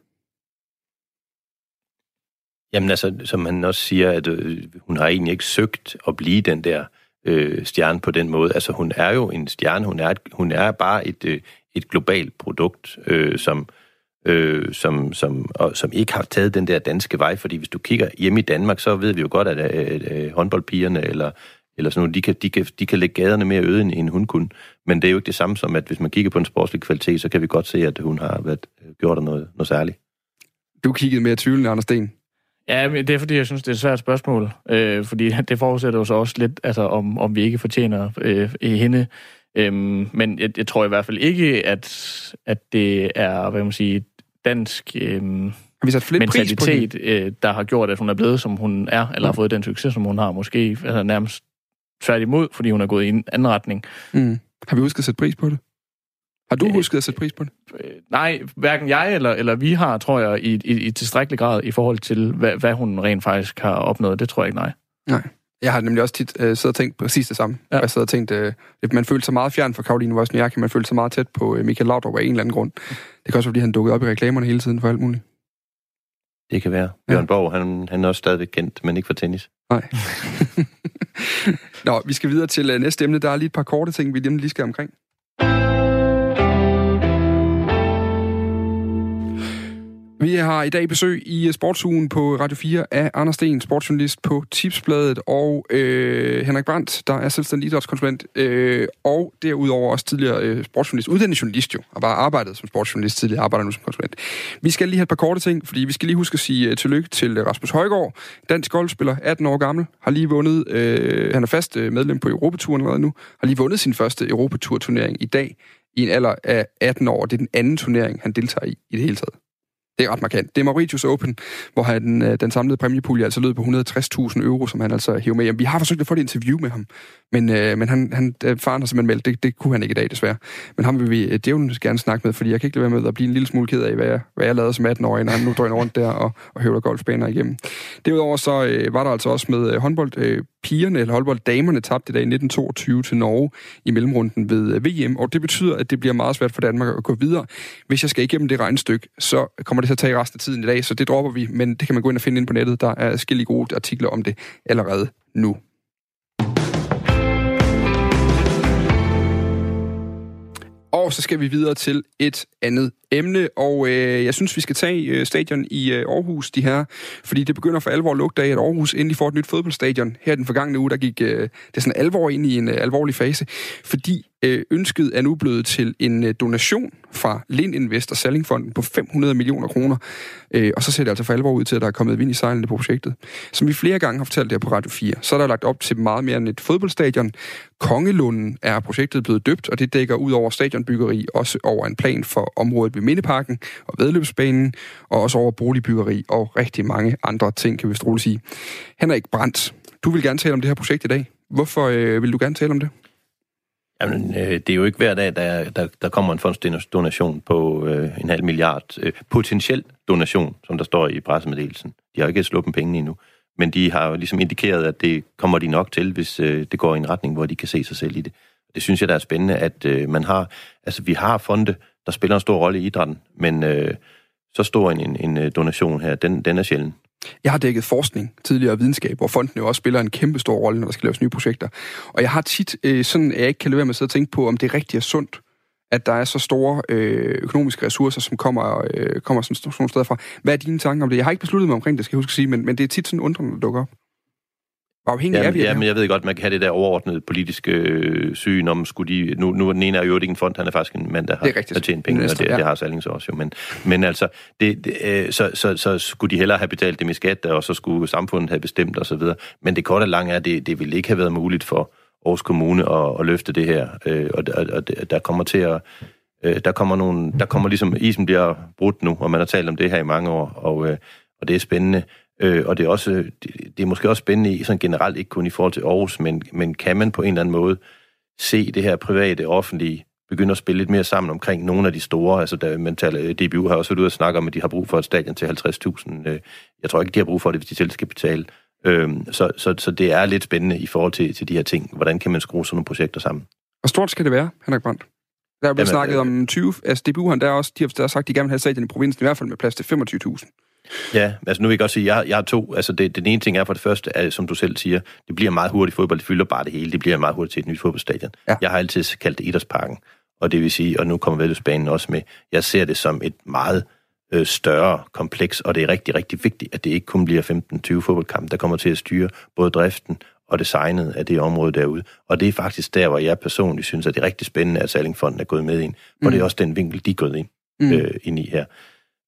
Jamen altså, som han også siger, at øh, hun har egentlig ikke søgt at blive den der øh, stjerne på den måde. Altså hun er jo en stjerne, hun er, et, hun er bare et, øh, et globalt produkt, øh, som, øh, som, som, og, som ikke har taget den der danske vej, fordi hvis du kigger hjemme i Danmark, så ved vi jo godt, at, øh, øh, håndboldpigerne eller eller sådan noget, de kan, de, kan, de kan lægge gaderne mere øde, end hun kunne. Men det er jo ikke det samme som, at hvis man kigger på en sportslig kvalitet, så kan vi godt se, at hun har været, øh, gjort noget, noget særligt. Du kiggede mere tvivlende, Anders Sten. Ja, men det er fordi, jeg synes, det er et svært spørgsmål. Øh, fordi [laughs] det forudsætter jo så også lidt, altså, om, om vi ikke fortjener øh, hende. Øhm, men jeg, jeg tror i hvert fald ikke, at, at det er, hvad man sige, dansk øhm, vi sat mentalitet, øh, der har gjort, at hun er blevet, som hun er, eller ja. har fået den succes, som hun har, måske altså nærmest tværtimod, fordi hun er gået i en anden retning. Mm. Har vi husket at sætte pris på det? Har du øh, husket at sætte pris på det? Øh, nej, hverken jeg eller, eller vi har, tror jeg, i, i, i tilstrækkelig grad i forhold til, hvad, hvad hun rent faktisk har opnået. Det tror jeg ikke, nej. Nej. Jeg har nemlig også tit øh, siddet og tænkt præcis det samme. Ja. Jeg sidder og tænkt, øh, man følte sig meget fjern fra Karoline Wozniacki, man følte sig meget tæt på øh, Michael Laudrup af en eller anden grund. Det kan også være, fordi han dukkede op i reklamerne hele tiden for alt muligt. Det kan være. Bjørn ja. Borg, han, han er også stadigvæk kendt, men ikke for tennis. Nej. [laughs] Nå, vi skal videre til uh, næste emne. Der er lige et par korte ting, vi lige skal omkring. Vi har i dag besøg i øh, Sportsugen på Radio 4 af Anders Sten, sportsjournalist på Tipsbladet, og øh, Henrik Brandt, der er selvstændig idrætskonsulent, øh, og derudover også tidligere øh, sportsjournalist, uddannet journalist jo, og bare arbejdet som sportsjournalist, tidligere arbejder nu som konsulent. Vi skal lige have et par korte ting, fordi vi skal lige huske at sige uh, tillykke til øh, Rasmus Højgaard, dansk golfspiller, 18 år gammel, har lige vundet, øh, han er fast øh, medlem på Europaturen allerede nu, har lige vundet sin første Europatur-turnering i dag i en alder af 18 år. Det er den anden turnering, han deltager i i det hele taget. Det er ret markant. Det er Mauritius Open, hvor han, øh, den samlede præmiepulje altså lød på 160.000 euro, som han altså hiver med hjem. Vi har forsøgt at få et interview med ham, men, øh, men han, han, øh, faren har simpelthen meldt, det, det kunne han ikke i dag desværre. Men ham vil vi øh, djævlen gerne snakke med, fordi jeg kan ikke lade være med at blive en lille smule ked af, hvad jeg, hvad jeg lavede som 18-årig, når han nu drøner rundt der og, og høvler golfbaner igennem. Derudover så øh, var der altså også med øh, håndbold, øh, pigerne, eller håndbolddamerne tabte i dag 1922 til Norge i mellemrunden ved øh, VM, og det betyder, at det bliver meget svært for Danmark at gå videre. Hvis jeg skal igennem det regnestykke, så kommer det til at tage resten af tiden i dag, så det dropper vi, men det kan man gå ind og finde ind på nettet. Der er skille gode artikler om det allerede nu. Og så skal vi videre til et andet emne, og øh, jeg synes, vi skal tage øh, stadion i øh, Aarhus, de her, fordi det begynder for alvor at lugte af, at Aarhus endelig får et nyt fodboldstadion. Her den forgangne uge, der gik øh, det sådan alvor ind i en øh, alvorlig fase, fordi Øh, ønsket er nu blevet til en øh, donation fra Lind Invest og Sallingfonden på 500 millioner kroner, øh, og så ser det altså for alvor ud til, at der er kommet vind i sejlene på projektet. Som vi flere gange har fortalt der på Radio 4, så er der lagt op til meget mere end et fodboldstadion. Kongelunden er projektet blevet døbt, og det dækker ud over stadionbyggeri, også over en plan for området ved Mindeparken og vedløbsbanen, og også over boligbyggeri og rigtig mange andre ting, kan vi roligt sige. Henrik Brandt, du vil gerne tale om det her projekt i dag. Hvorfor øh, vil du gerne tale om det? Jamen, øh, det er jo ikke hver dag, der, der, der kommer en fondsdonation på øh, en halv milliard. Øh, potentiel donation, som der står i pressemeddelelsen. De har ikke sluppet pengene endnu. Men de har jo ligesom indikeret, at det kommer de nok til, hvis øh, det går i en retning, hvor de kan se sig selv i det. Det synes jeg, der er spændende, at øh, man har... Altså, vi har fonde, der spiller en stor rolle i idrætten, men øh, så stor en, en, en øh, donation her, den, den er sjældent. Jeg har dækket forskning, tidligere videnskab, hvor fonden jo også spiller en kæmpe stor rolle, når der skal laves nye projekter. Og jeg har tit øh, sådan, at jeg ikke kan lade være med at sidde og tænke på, om det er rigtigt og sundt, at der er så store øh, økonomiske ressourcer, som kommer, øh, kommer sådan, sådan nogle steder fra. Hvad er dine tanker om det? Jeg har ikke besluttet mig omkring det, skal jeg huske at sige, men, men det er tit sådan undrende, der dukker op. Hvor afhængig er Jamen, vi af ja, det men her? jeg ved godt, man kan have det der overordnede politiske øh, syn om, skulle de... Nu, nu er den ene er jo ikke en fond, han er faktisk en mand, der har, Det er har tjent penge, og Næste, det, ja. det har Salling så også jo. Men, men altså, det, det, øh, så, så, så skulle de hellere have betalt dem i skat, og så skulle samfundet have bestemt osv. Men det korte og lange er, at det, det ville ikke have været muligt for Aarhus Kommune at, at løfte det her. Øh, og, og, og der kommer til at... Øh, der kommer nogle, der kommer ligesom, isen bliver brudt nu, og man har talt om det her i mange år, og, øh, og det er spændende. Øh, og det er, også, det, det er måske også spændende i sådan generelt, ikke kun i forhold til Aarhus, men, men kan man på en eller anden måde se det her private offentlige begynde at spille lidt mere sammen omkring nogle af de store. Altså, der, man taler, DBU har også været ude og snakke om, at de har brug for et stadion til 50.000. Øh, Jeg tror ikke, de har brug for det, hvis de selv skal betale. Øhm, så, så, så det er lidt spændende i forhold til, til de her ting. Hvordan kan man skrue sådan nogle projekter sammen? Hvor stort skal det være, Henrik Brandt? Der er blevet Jamen, snakket øh, om 20... Altså, DBU han der er også, de har, der har sagt, at de gerne vil have stadion i provinsen, i hvert fald med plads til 25.000. Ja, altså nu vil jeg godt sige, at jeg, jeg har to. Altså det, den ene ting er for det første, at, som du selv siger, det bliver meget hurtigt fodbold. Det fylder bare det hele. Det bliver meget hurtigt til et nyt fodboldstadion. Ja. Jeg har altid kaldt det idrætsparken. Og det vil sige, og nu kommer vedløbsbanen også med, jeg ser det som et meget øh, større kompleks, og det er rigtig, rigtig vigtigt, at det ikke kun bliver 15-20 fodboldkampe, der kommer til at styre både driften og designet af det område derude. Og det er faktisk der, hvor jeg personligt synes, at det er rigtig spændende, at Sallingfonden er gået med ind. For Mm. det er også den vinkel, de er gået ind, Mm. øh, ind i her.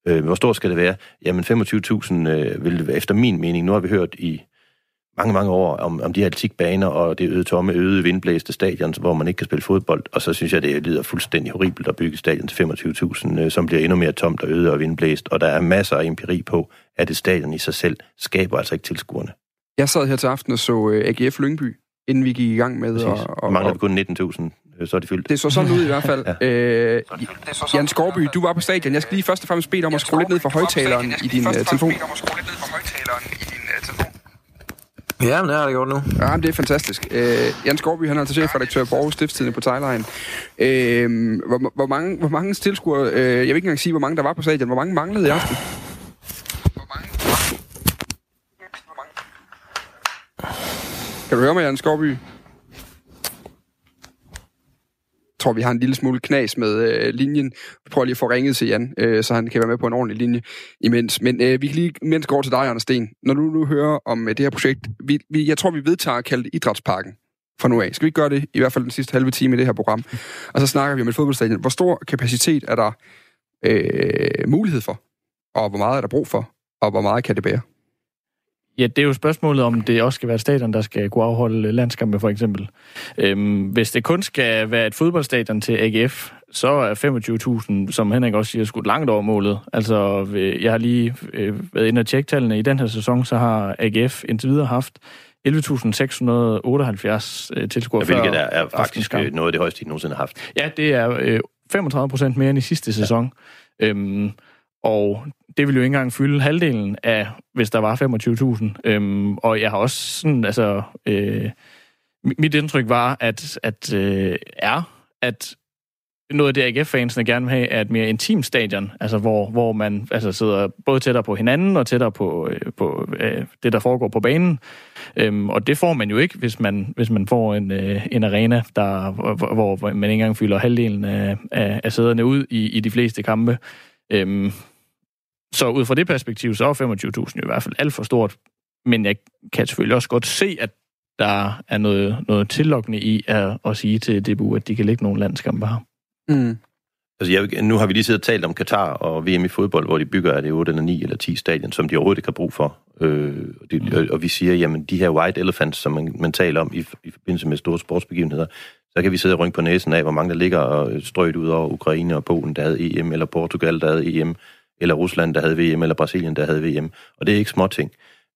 Øh, hvor stort skal det være? Jamen 25.000 øh, vil det være, efter min mening. Nu har vi hørt i mange, mange år om, om de her atletikbaner og det øde tomme, øde vindblæste stadion, hvor man ikke kan spille fodbold. Og så synes jeg, det lyder fuldstændig horribelt at bygge stadion til 25.000, øh, som bliver endnu mere tomt og øde og vindblæst. Og der er masser af empiri på, at et stadion i sig selv skaber altså ikke tilskuerne. Jeg sad her til aften og så øh, AGF Lyngby, inden vi gik i gang med... Præcis. Og, og, Mangler vi kun 19.000, øh, så er de fyldt. det så sådan ud i hvert fald. [laughs] Ja. øh, Jan Skorby, du var på stadion. Jeg skal lige først og fremmest bede dig om at skrue lidt ned for højtaleren i din uh, telefon. Ja, men det har jeg gjort nu. Ja, men det er fantastisk. Øh, Jan Skorby, han er altså chefredaktør på Aarhus Stiftstidende på Thailand. Øh, hvor, hvor, mange, hvor mange tilskuere, øh, jeg vil ikke engang sige, hvor mange der var på stadion, hvor mange manglede i aften? Kan du høre mig, Jan Skorby? Jeg tror, vi har en lille smule knas med øh, linjen. Vi prøver lige at få ringet til Jan, øh, så han kan være med på en ordentlig linje imens. Men øh, vi kan lige, mens går over til dig, Anders Sten. Når du nu hører om øh, det her projekt, vi, vi, jeg tror, vi vedtager at kalde det Idrætsparken fra nu af. Skal vi ikke gøre det i hvert fald den sidste halve time i det her program? [laughs] Og så snakker vi om et fodboldstadion. Hvor stor kapacitet er der øh, mulighed for? Og hvor meget er der brug for? Og hvor meget kan det bære? Ja, det er jo spørgsmålet, om det også skal være stadion, der skal kunne afholde landskampe, for eksempel. Øhm, hvis det kun skal være et fodboldstadion til AGF, så er 25.000, som Henrik også siger, skudt langt over målet. Altså, øh, jeg har lige øh, været inde og tjekke tallene. I den her sæson, så har AGF indtil videre haft 11.678 øh, tilskuere Hvilket er, er faktisk øh, noget af det højeste, de nogensinde har haft. Ja, det er øh, 35 procent mere end i sidste sæson. Øhm, og det vil jo ikke engang fylde halvdelen af, hvis der var 25.000. Øhm, og jeg har også sådan, altså... Øh, mit indtryk var, at, at øh, er, at noget af det, AGF-fansene gerne vil have, er et mere intimt stadion, altså hvor, hvor man altså sidder både tættere på hinanden og tættere på, øh, på øh, det, der foregår på banen. Øhm, og det får man jo ikke, hvis man, hvis man får en, øh, en arena, der, hvor, hvor man ikke engang fylder halvdelen af, af, af sæderne ud i, i de fleste kampe. Øhm, så ud fra det perspektiv, så er 25.000 jo i hvert fald alt for stort. Men jeg kan selvfølgelig også godt se, at der er noget, noget tillokkende i at, at sige til DBU, at de kan lægge nogle landskampe her. Mm. Altså, jeg, nu har vi lige siddet og talt om Katar og VM i fodbold, hvor de bygger, er det 8 eller 9 eller 10 stadion, som de overhovedet ikke har brug for. Øh, og, de, og, og vi siger, jamen, de her white elephants, som man, man taler om i, i forbindelse med store sportsbegivenheder, så kan vi sidde og rynke på næsen af, hvor mange der ligger og strøget ud over Ukraine og Polen, der havde EM, eller Portugal, der havde EM, eller Rusland, der havde VM, eller Brasilien, der havde VM. Og det er ikke småting.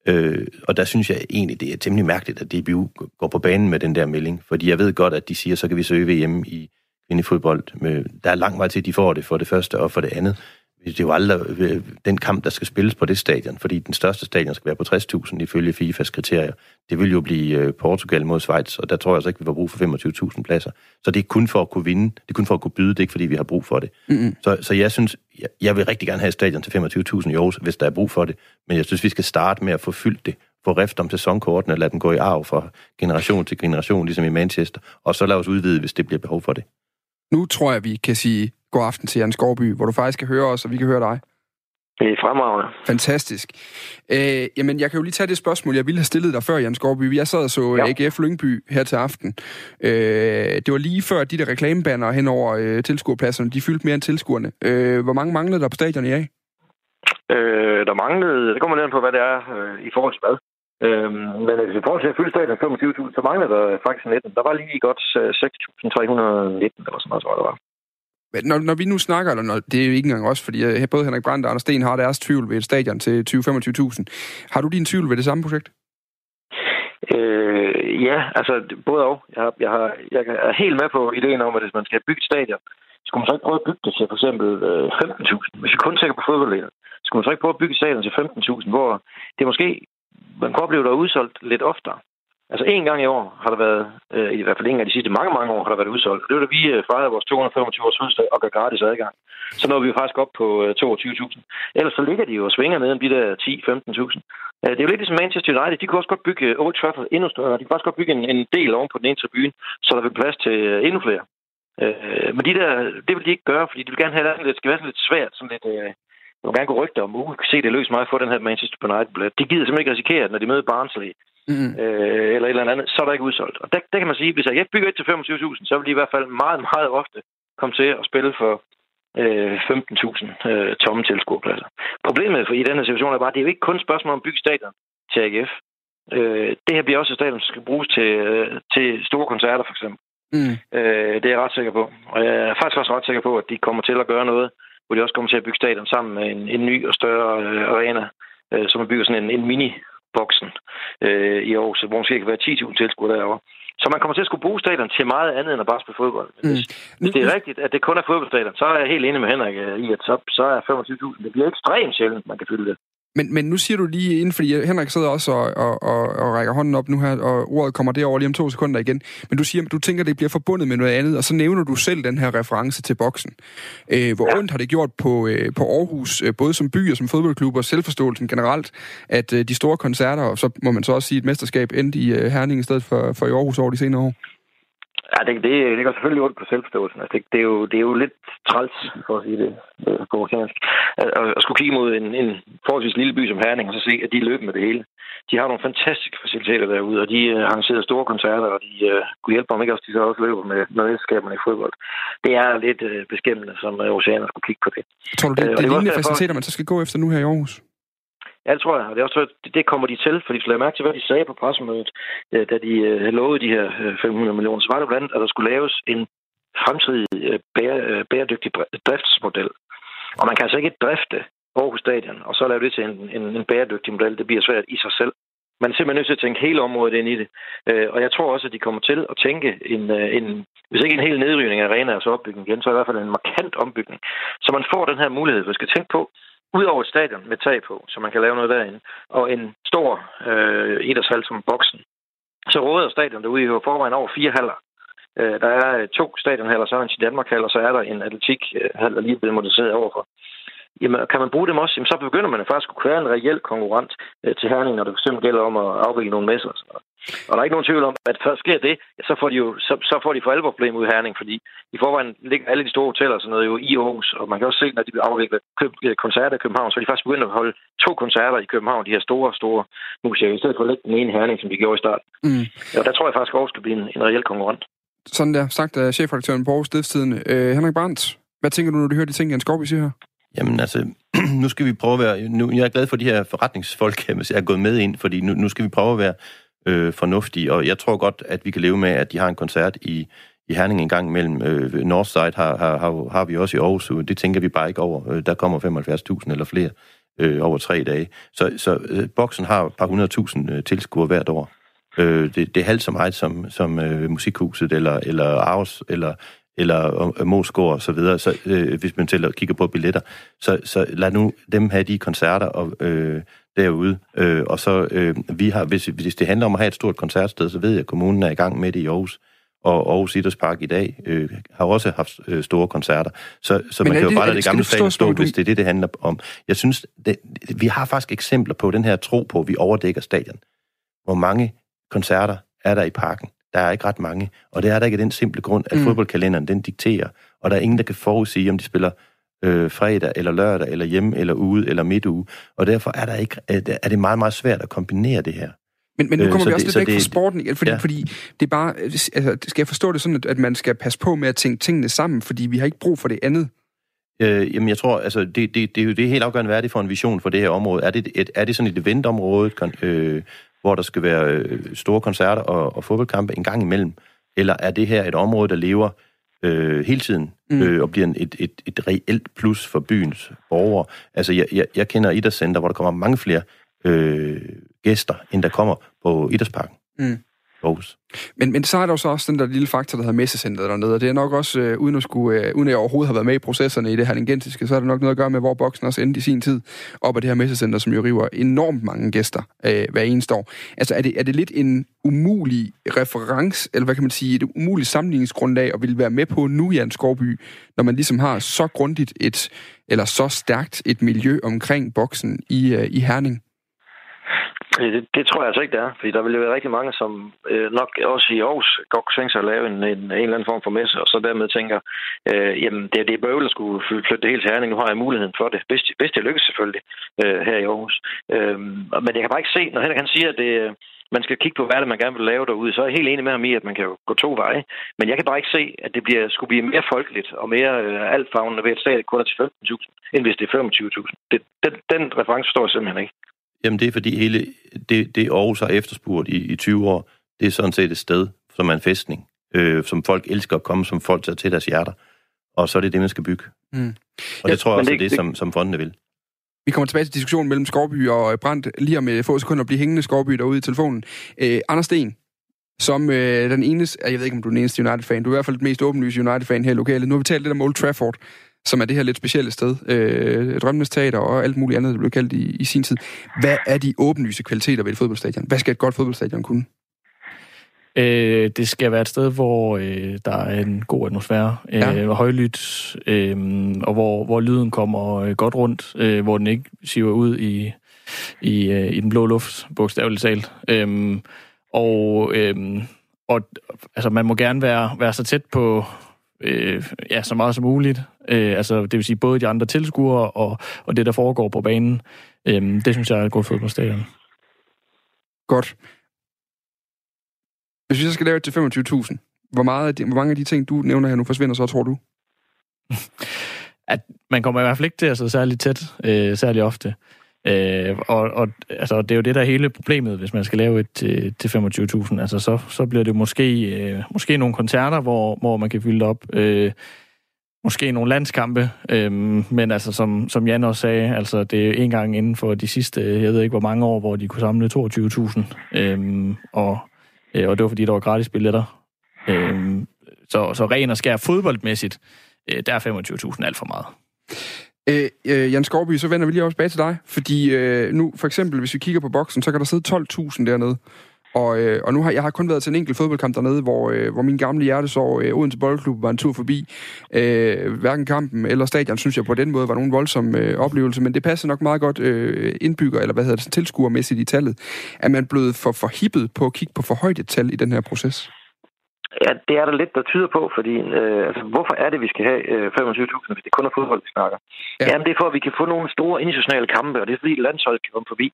Øh, og der synes jeg egentlig, det er temmelig mærkeligt, at DBU går på banen med den der melding. Fordi jeg ved godt, at de siger, så kan vi søge VM i kvindefodbold. Men der er lang vej til, at de får det for det første, og for det andet. Det er jo aldrig øh, den kamp, der skal spilles på det stadion, fordi den største stadion skal være på 60.000 ifølge FIFAs kriterier. Det vil jo blive øh, Portugal mod Schweiz, og der tror jeg altså ikke, vi får brug for 25.000 pladser. Så det er kun for at kunne vinde, det er kun for at kunne byde, det er ikke fordi, vi har brug for det. Mm-hmm. Så, så jeg synes, jeg, jeg vil rigtig gerne have et stadion til 25.000 i Aarhus, hvis der er brug for det. Men jeg synes, vi skal starte med at få fyldt det. Få rift om sæsonkortene, lad den gå i arv fra generation til generation, ligesom i Manchester. Og så lad os udvide, hvis det bliver behov for det. Nu tror jeg, vi kan sige god aften til Jan Skovby, hvor du faktisk kan høre os, og vi kan høre dig. Det er fremragende. Fantastisk. Øh, jamen, jeg kan jo lige tage det spørgsmål, jeg ville have stillet dig før, Jan Skovby. Jeg sad og så ja. AGF Lyngby her til aften. Øh, det var lige før de der reklamebanner hen over øh, tilskuerpladserne, de fyldte mere end tilskuerne. Øh, hvor mange manglede der på stadion i dag? Øh, der manglede, det kommer an på, hvad det er øh, i forhold til hvad. Øhm, men hvis vi prøver til at fylde stadion 25.000, så mangler der faktisk 19. Der var lige godt øh, 6.319 eller sådan noget, tror jeg, der var. Men Når, når vi nu snakker, eller når, det er jo ikke engang os, fordi øh, både Henrik Brandt og Anders Sten har deres tvivl ved et stadion til 20-25.000. Har du din tvivl ved det samme projekt? Øh, ja, altså både og. Jeg, har, jeg, har, jeg er helt med på ideen om, at hvis man skal bygge et stadion, skulle man så ikke prøve at bygge det til for eksempel øh, 15.000. Hvis vi kun tænker på fodboldlæger, skulle man så ikke prøve at bygge et stadion til 15.000, hvor det måske, man kunne opleve, der er udsolgt lidt oftere. Altså en gang i år har der været, øh, i hvert fald en af de sidste mange, mange år har der været udsolgt. Det var da vi øh, fejrede vores 225 års fødselsdag og gav gratis adgang. Så nåede vi jo faktisk op på øh, 22.000. Ellers så ligger de jo og svinger ned om de der 10-15.000. Øh, Det er jo lidt ligesom Manchester United. De kunne også godt bygge øh, Old Trafford endnu større. De kunne også godt bygge en, en del oven på den ene tribune, så der vil plads til øh, endnu flere. Øh, Men de der, det vil de ikke gøre, fordi de vil gerne have at det skal være sådan lidt svært, sådan lidt... Øh, jeg vil gerne gå rygter om, uh, se det løs mig at få den her Manchester United-billet. De gider simpelthen ikke risikere, at når de møder Barnsley, Mm. øh, eller et eller andet, så er der ikke udsolgt. Og der, der kan man sige, hvis jeg bygger et til 25.000, så vil de i hvert fald meget, meget ofte komme til at spille for øh, 15.000 øh, tomme tilskuerpladser. Problemet for, i den her situation er bare, at det er jo ikke kun et spørgsmål om at bygge stadion til AGF. Øh, det her bliver også et stadion, som skal bruges til, øh, til store koncerter, for eksempel. Mm. Øh, det er jeg ret sikker på. Og jeg er faktisk også ret sikker på, at de kommer til at gøre noget, hvor de også kommer til at bygge stadion sammen med en, en ny og større øh, arena, øh, som bygger sådan en, en mini-boksen øh, i Aarhus, hvor måske kan være 10.000 tilskuere derovre. Så man kommer til at skulle bruge stadion til meget andet end at bare spille fodbold. Men Hvis, hvis det er rigtigt, at det kun er fodboldstadion, så er jeg helt enig med Henrik øh, i, at så, så er 25.000. Det bliver ekstremt sjældent, man kan fylde det. Men, men nu siger du lige inden, fordi Henrik sidder også og, og, og, og rækker hånden op nu her, og ordet kommer derover lige om to sekunder igen. Men du siger, at du tænker, at det bliver forbundet med noget andet, og så nævner du selv den her reference til boksen. Øh, hvor ja. ondt har det gjort på, øh, på Aarhus, øh, både som by og som fodboldklub, og selvforståelsen generelt, at øh, de store koncerter, og så må man så også sige, et mesterskab endte i øh, Herning i stedet for, for i Aarhus over de senere år. Ja, det, det, det går selvfølgelig ondt på selvforståelsen. Altså, det, det, er jo, det er jo lidt træls, for at sige det øh, på oceansk, at, at, skulle kigge mod en, en forholdsvis lille by som Herning, og så se, at de løber med det hele. De har nogle fantastiske faciliteter derude, og de uh, arrangerer store koncerter, og de uh, kunne hjælpe om ikke også, de så også løber med, med mesterskaberne i fodbold. Det er lidt uh, beskæmmende, som uh, oceaner skulle kigge på det. Tror du, det, og det det er lignende derfor- faciliteter, man så skal gå efter nu her i Aarhus? Ja, det tror jeg. Og det, er også, det, kommer de til, fordi hvis du lader mærke til, hvad de sagde på pressemødet, øh, da de øh, lovede de her øh, 500 millioner, så var det blandt andet, at der skulle laves en fremtidig øh, bære, bæredygtig driftsmodel. Og man kan altså ikke drifte Aarhus Stadion, og så lave det til en, en, en bæredygtig model. Det bliver svært i sig selv. Man er simpelthen nødt til at tænke hele området ind i det. Og jeg tror også, at de kommer til at tænke en, en hvis ikke en hel nedrivning af arenaers opbygning igen, så i hvert fald en markant ombygning. Så man får den her mulighed. Man skal tænke på, ud over stadion med tag på, så man kan lave noget derinde, og en stor øh, idrætshal som boksen, så råder stadion derude i forvejen over fire haller. Øh, der er øh, to stadionhaller, så er en Danmark-hal, og så er der en atletikhal, der lige er blevet moderniseret overfor. Jamen, kan man bruge dem også, jamen, så begynder man faktisk at kunne være en reel konkurrent øh, til Herning, når det fx gælder om at afvikle nogle messer. Og, sådan noget og der er ikke nogen tvivl om, at først sker det, så får de jo så, så får de for alvor problemer ud i Herning, fordi i forvejen ligger alle de store hoteller og sådan noget jo i Aarhus, og man kan også se, når de afvikler køb- koncerter i København, så er de faktisk begyndt at holde to koncerter i København, de her store, store museer, i stedet for at lægge den ene Herning, som de gjorde i starten. Mm. Og der tror jeg faktisk, at Aarhus skal blive en, en reel konkurrent. Sådan der, sagt af chefredaktøren på Aarhus Stiftstiden. Øh, Henrik Brandt, hvad tænker du, når du hører de ting, Jens Skorby siger her? Jamen altså, [clears throat] nu skal vi prøve at være... Nu, jeg er glad for, at de her forretningsfolk er gået med ind, fordi nu, nu skal vi prøve at være øh, fornuftige, og jeg tror godt, at vi kan leve med, at de har en koncert i, i Herning en gang mellem. Øh, Northside har, har, har, har vi også i Aarhus, det tænker vi bare ikke over. Øh, der kommer 75.000 eller flere øh, over tre dage. Så, så øh, boksen har et par hundredtusind øh, tilskuere hvert år. Øh, det, det er halvt så meget som, som øh, Musikhuset, eller, eller Aarhus, eller eller øh, og så videre, så, øh, hvis man tæller kigger på billetter. Så, så lad nu dem have de koncerter og, øh, derude. Øh, og så øh, vi har, hvis, hvis det handler om at have et stort koncertsted, så ved jeg, at kommunen er i gang med det i Aarhus. Og Aarhus Idrætspark i dag øh, har også haft øh, store koncerter. Så, så man kan jo bare lade det gamle stadion stå, hvis det er det, det handler om. Jeg synes, det, vi har faktisk eksempler på den her tro på, at vi overdækker stadion. Hvor mange koncerter er der i parken? Der er ikke ret mange. Og det er der ikke den simple grund, at mm. fodboldkalenderen den dikterer. Og der er ingen, der kan forudsige, om de spiller øh, fredag eller lørdag, eller hjemme, eller ude, eller midt uge. Og derfor er, der ikke, er det meget, meget svært at kombinere det her. Men, men nu kommer øh, vi også det, lidt væk det, fra sporten igen, fordi, ja. fordi det er bare, altså, skal jeg forstå det sådan, at man skal passe på med at tænke tingene sammen, fordi vi har ikke brug for det andet? Øh, jamen, jeg tror, altså, det, det, det, er jo det helt afgørende, hvad er det for en vision for det her område? Er det, et, er det sådan et eventområde, øh, hvor der skal være øh, store koncerter og, og fodboldkampe en gang imellem? Eller er det her et område, der lever øh, hele tiden mm. øh, og bliver en, et, et, et reelt plus for byens borgere? Altså, jeg, jeg, jeg kender idrætscenter, hvor der kommer mange flere øh, gæster, end der kommer på idrætsparken. Mm. Aarhus. Men, men så er der jo så også den der lille faktor, der hedder messecenteret dernede, og det er nok også, øh, uden, at skulle, øh, uden at jeg overhovedet har været med i processerne i det herlingentiske, så er det nok noget at gøre med, hvor boksen også endte i sin tid op af det her messecenter, som jo river enormt mange gæster øh, hver eneste år. Altså er det, er det lidt en umulig reference, eller hvad kan man sige, et umuligt sammenligningsgrundlag at ville være med på nu, Jan Skovby, når man ligesom har så grundigt et, eller så stærkt et miljø omkring boksen i, øh, i Herning? Øh, det, det tror jeg altså ikke, det er. Fordi der vil jo være rigtig mange, som øh, nok også i Aarhus godt kunne tænke sig at lave en, en, en eller anden form for messe, og så dermed tænker, øh, jamen det, det er bøvlet at skulle flytte det helt til Herning. Nu har jeg muligheden for det. Hvis, hvis det lykkes selvfølgelig øh, her i Aarhus. Øh, men jeg kan bare ikke se, når Henrik han siger, at det, øh, man skal kigge på, hvad det man gerne vil lave derude, så er jeg helt enig med ham i, at man kan jo gå to veje. Men jeg kan bare ikke se, at det bliver, skulle blive mere folkeligt og mere øh, altfavnende ved et staten kun er til 15.000, end hvis det er 25.000. Den, den reference forstår jeg simpelthen ikke. Jamen det er fordi hele det, det Aarhus har efterspurgt i, i 20 år, det er sådan set et sted, som er en festning, øh, som folk elsker at komme, som folk tager til deres hjerter. Og så er det det, man skal bygge. Mm. Og det ja, tror jeg også det, er det, det, som, som fondene vil. Vi kommer tilbage til diskussionen mellem Skorby og Brandt lige om få sekunder blive hængende Skorby derude i telefonen. Øh, Anders Sten, som øh, den eneste, jeg ved ikke, om du er den eneste United-fan, du er i hvert fald den mest åbenlyse United-fan her i lokalet. Nu har vi talt lidt om Old Trafford som er det her lidt specielle sted. Øh, Drømmenes Teater og alt muligt andet, der blev kaldt i, i sin tid. Hvad er de åbenlyse kvaliteter ved et fodboldstadion? Hvad skal et godt fodboldstadion kunne? Øh, det skal være et sted, hvor øh, der er en god atmosfære, øh, ja. højlydt, øh, og hvor, hvor lyden kommer øh, godt rundt, øh, hvor den ikke siver ud i, i, øh, i den blå luft, bogstaveligt talt. Øh, og øh, og altså, man må gerne være, være så tæt på, øh, ja, så meget som muligt. Øh, altså, det vil sige både de andre tilskuere og, og det, der foregår på banen. Øh, det synes jeg er et godt fodboldstadion. Godt. Hvis vi så skal lave det til 25.000, hvor, meget de, hvor mange af de ting, du nævner her nu, forsvinder så, tror du? [laughs] at man kommer i hvert fald ikke til at sidde særlig tæt, øh, særlig ofte. Øh, og, og altså, det er jo det, der er hele problemet, hvis man skal lave et til, til 25.000. Altså, så, så bliver det måske, øh, måske nogle koncerter, hvor, hvor man kan fylde det op. Øh, måske nogle landskampe, øh, men altså, som, som Jan også sagde, altså, det er en gang inden for de sidste, jeg ved ikke hvor mange år, hvor de kunne samle 22.000, Øh, og, øh, og det var fordi, der var gratis billetter. Øh, så, så ren og skær fodboldmæssigt, øh, der er 25.000 alt for meget. Øh, øh, Jan Skorby, så vender vi lige også tilbage til dig, fordi øh, nu for eksempel, hvis vi kigger på boksen, så kan der sidde 12.000 dernede. Og, øh, og nu har jeg har kun været til en enkelt fodboldkamp dernede, hvor, øh, hvor min gamle hjertesorg øh, Odense Boldklub var en tur forbi. Øh, hverken kampen eller stadion, synes jeg på den måde var nogen voldsom øh, oplevelse, men det passer nok meget godt øh, indbygger, eller hvad hedder det, tilskuermæssigt i tallet. Er man blevet for forhippet på at kigge på for højt et tal i den her proces? Ja, det er der lidt, der tyder på, fordi øh, altså, hvorfor er det, vi skal have øh, 25.000, hvis det kun er fodbold, vi snakker? Ja. Ja. Jamen, det er for, at vi kan få nogle store internationale kampe, og det er fordi landsholdet kan komme forbi.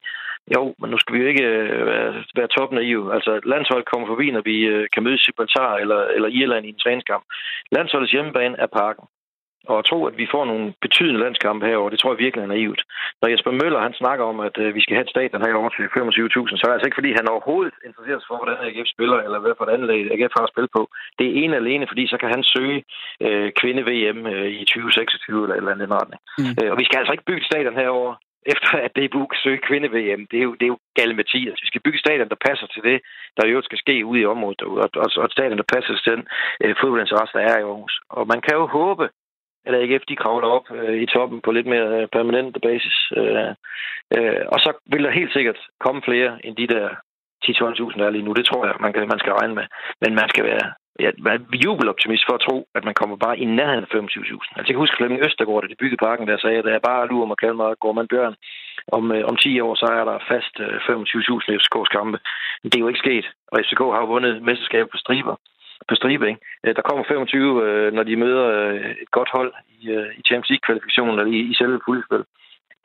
Jo, men nu skal vi jo ikke øh, være, være toppen af EU. Altså, landsholdet kommer forbi, når vi øh, kan møde Gibraltar eller, eller Irland i en træningskamp. Landsholdets hjemmebane er parken. Og at tro, at vi får nogle betydende landskampe herover, det tror jeg virkelig er naivt. Når Jesper Møller han snakker om, at øh, vi skal have et stadion herovre til 25.000, så er det altså ikke, fordi han overhovedet interesserer sig for, hvordan AGF spiller, eller hvad for et andet AGF har at spille på. Det er en alene, fordi så kan han søge øh, kvinde-VM øh, i 2026 eller et eller andet retning. Mm. Øh, og vi skal altså ikke bygge et stadion herover efter at DBU kan søge kvinde-VM. Det er jo, det er jo gale Mathias. Vi skal bygge stadion, der passer til det, der i øvrigt skal ske ude i området derude, og, og, og stadion, der passer til den øh, fodboldinteresse, der er i Aarhus. Og man kan jo håbe, at AGF de kravler op øh, i toppen på lidt mere øh, permanent basis. Øh, øh, og så vil der helt sikkert komme flere end de der 10-12.000, der er lige nu. Det tror jeg, man, kan, man skal regne med. Men man skal være ja, være jubeloptimist for at tro, at man kommer bare i nærheden af 25.000. Altså, jeg kan huske Flemming Østergaard, da de byggede parken, der sagde, at det er bare lurer mig kalde mig Gorman Bjørn. Om, øh, om 10 år, så er der fast øh, 25.000 FCK's kampe. Men det er jo ikke sket, og FCK har jo vundet mesterskabet på striber på stribe. Ikke? Øh, Der kommer 25, øh, når de møder øh, et godt hold i, i Champions League-kvalifikationen eller i, i selve fuldspil.